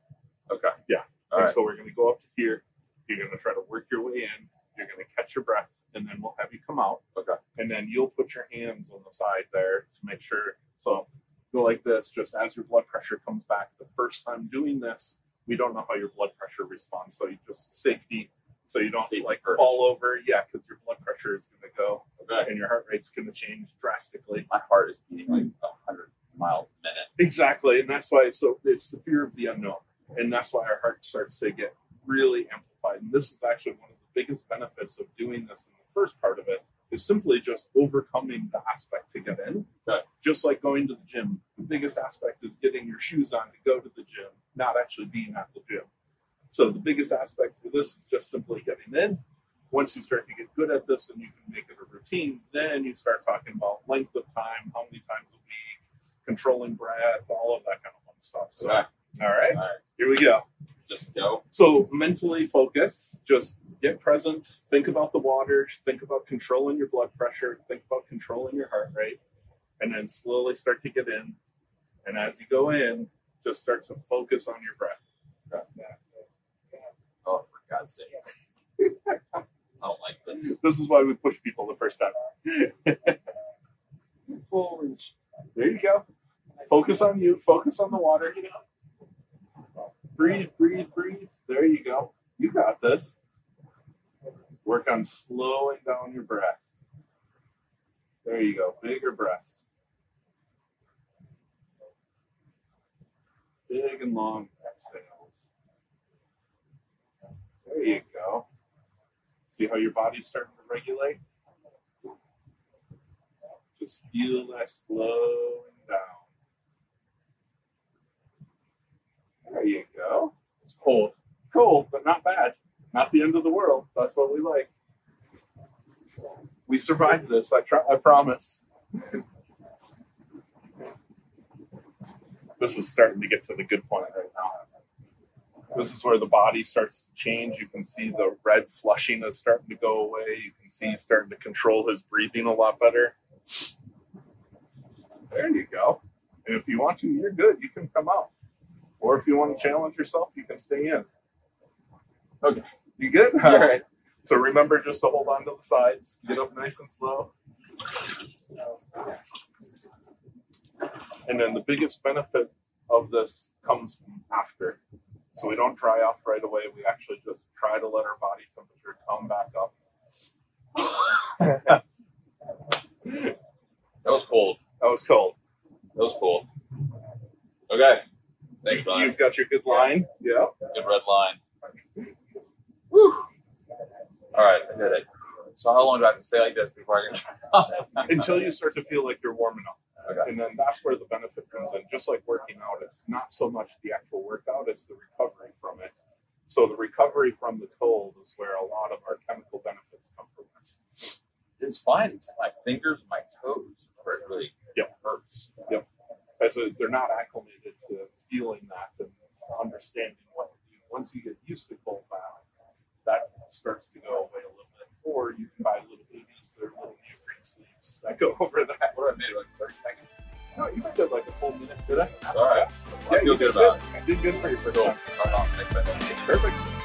S4: Okay.
S3: Yeah.
S4: All
S3: and
S4: right.
S3: so we're going to go up to here. You're going to try to work your way in. You're going to catch your breath, and then we'll have you come out.
S4: Okay.
S3: And then you'll put your hands on the side there to make sure. So go like this, just as your blood pressure comes back. The first time doing this, we don't know how your blood pressure responds. So you just safety, so you don't
S4: Safety
S3: like
S4: first.
S3: fall over. Yeah, because your blood pressure is going to go
S4: Okay.
S3: and your heart rate's going to change drastically.
S4: My heart is beating like a hundred miles a minute.
S3: Exactly, and that's why it's so it's the fear of the unknown, and that's why our heart starts to get really amplified. And this is actually one of the biggest benefits of doing this in the first part of it is simply just overcoming the aspect to get in.
S4: Okay.
S3: Just like going to the gym, the biggest aspect is getting your shoes on to go to the gym, not actually being at the gym. So the biggest aspect for this is just simply getting in. Once you start to get good at this and you can make it a routine, then you start talking about length of time, how many times a week, controlling breath, all of that kind of fun stuff. So,
S4: Okay.
S3: all right,
S4: All right.
S3: here we go.
S4: Just go.
S3: So, mentally focus, just get present, think about the water, think about controlling your blood pressure, think about controlling your heart rate, and then slowly start to get in. And as you go in, just start to focus on your breath.
S4: Oh, for God's sake. I don't like this.
S3: This is why we push people the first time. There you go. Focus on you. Focus on the water. Breathe, breathe, breathe. There you go. You got this. Work on slowing down your breath. There you go. Bigger breaths. Big and long exhales. There you go. See how your body's starting to regulate? Just feel that slowing down. There you go. It's cold. Cold, but not bad. Not the end of the world. That's what we like. We survived this. I try. I promise. this is starting to get to the good point right now. This is where the body starts to change. You can see the red flushing is starting to go away. You can see he's starting to control his breathing a lot better. There you go. And if you want to, you're good. You can come out. Or if you want to challenge yourself, you can stay in. Okay. You good? All right. So remember just to hold on to the sides. Get up nice and slow. And then the biggest benefit of this comes from after. So we don't dry off right away. We actually just try to let our body temperature come back up.
S4: That was cold.
S3: That was cold.
S4: That was cold. Okay. Thanks, Brian.
S3: You've got your good line. Yeah.
S4: Good red line. Whew. All right, I did it. So how long do I have to stay like this before I can?
S3: Until you start to feel like you're warming up.
S4: Okay.
S3: And then that's where the benefit comes in. Just like working out, it's not so much the actual workout, it's the recovery from it. So the recovery from the cold is where a lot of our chemical benefits come from this.
S4: It's fine. It's my fingers, my toes, where it really
S3: Yep.
S4: hurts.
S3: As a, they're not acclimated to feeling that and understanding what to do. Once you get used to cold bath, that starts to go away a little bit. Or you can buy little babies, they're little neoprene sleeves that go over that.
S4: What I made like 30 seconds?
S3: No, you did like a full minute, did I?
S4: All right.
S3: Yeah,
S4: I
S3: you did
S4: about it.
S3: You did good for your first
S4: Cool.
S3: time.
S4: Right. Thanks, man.
S3: Perfect.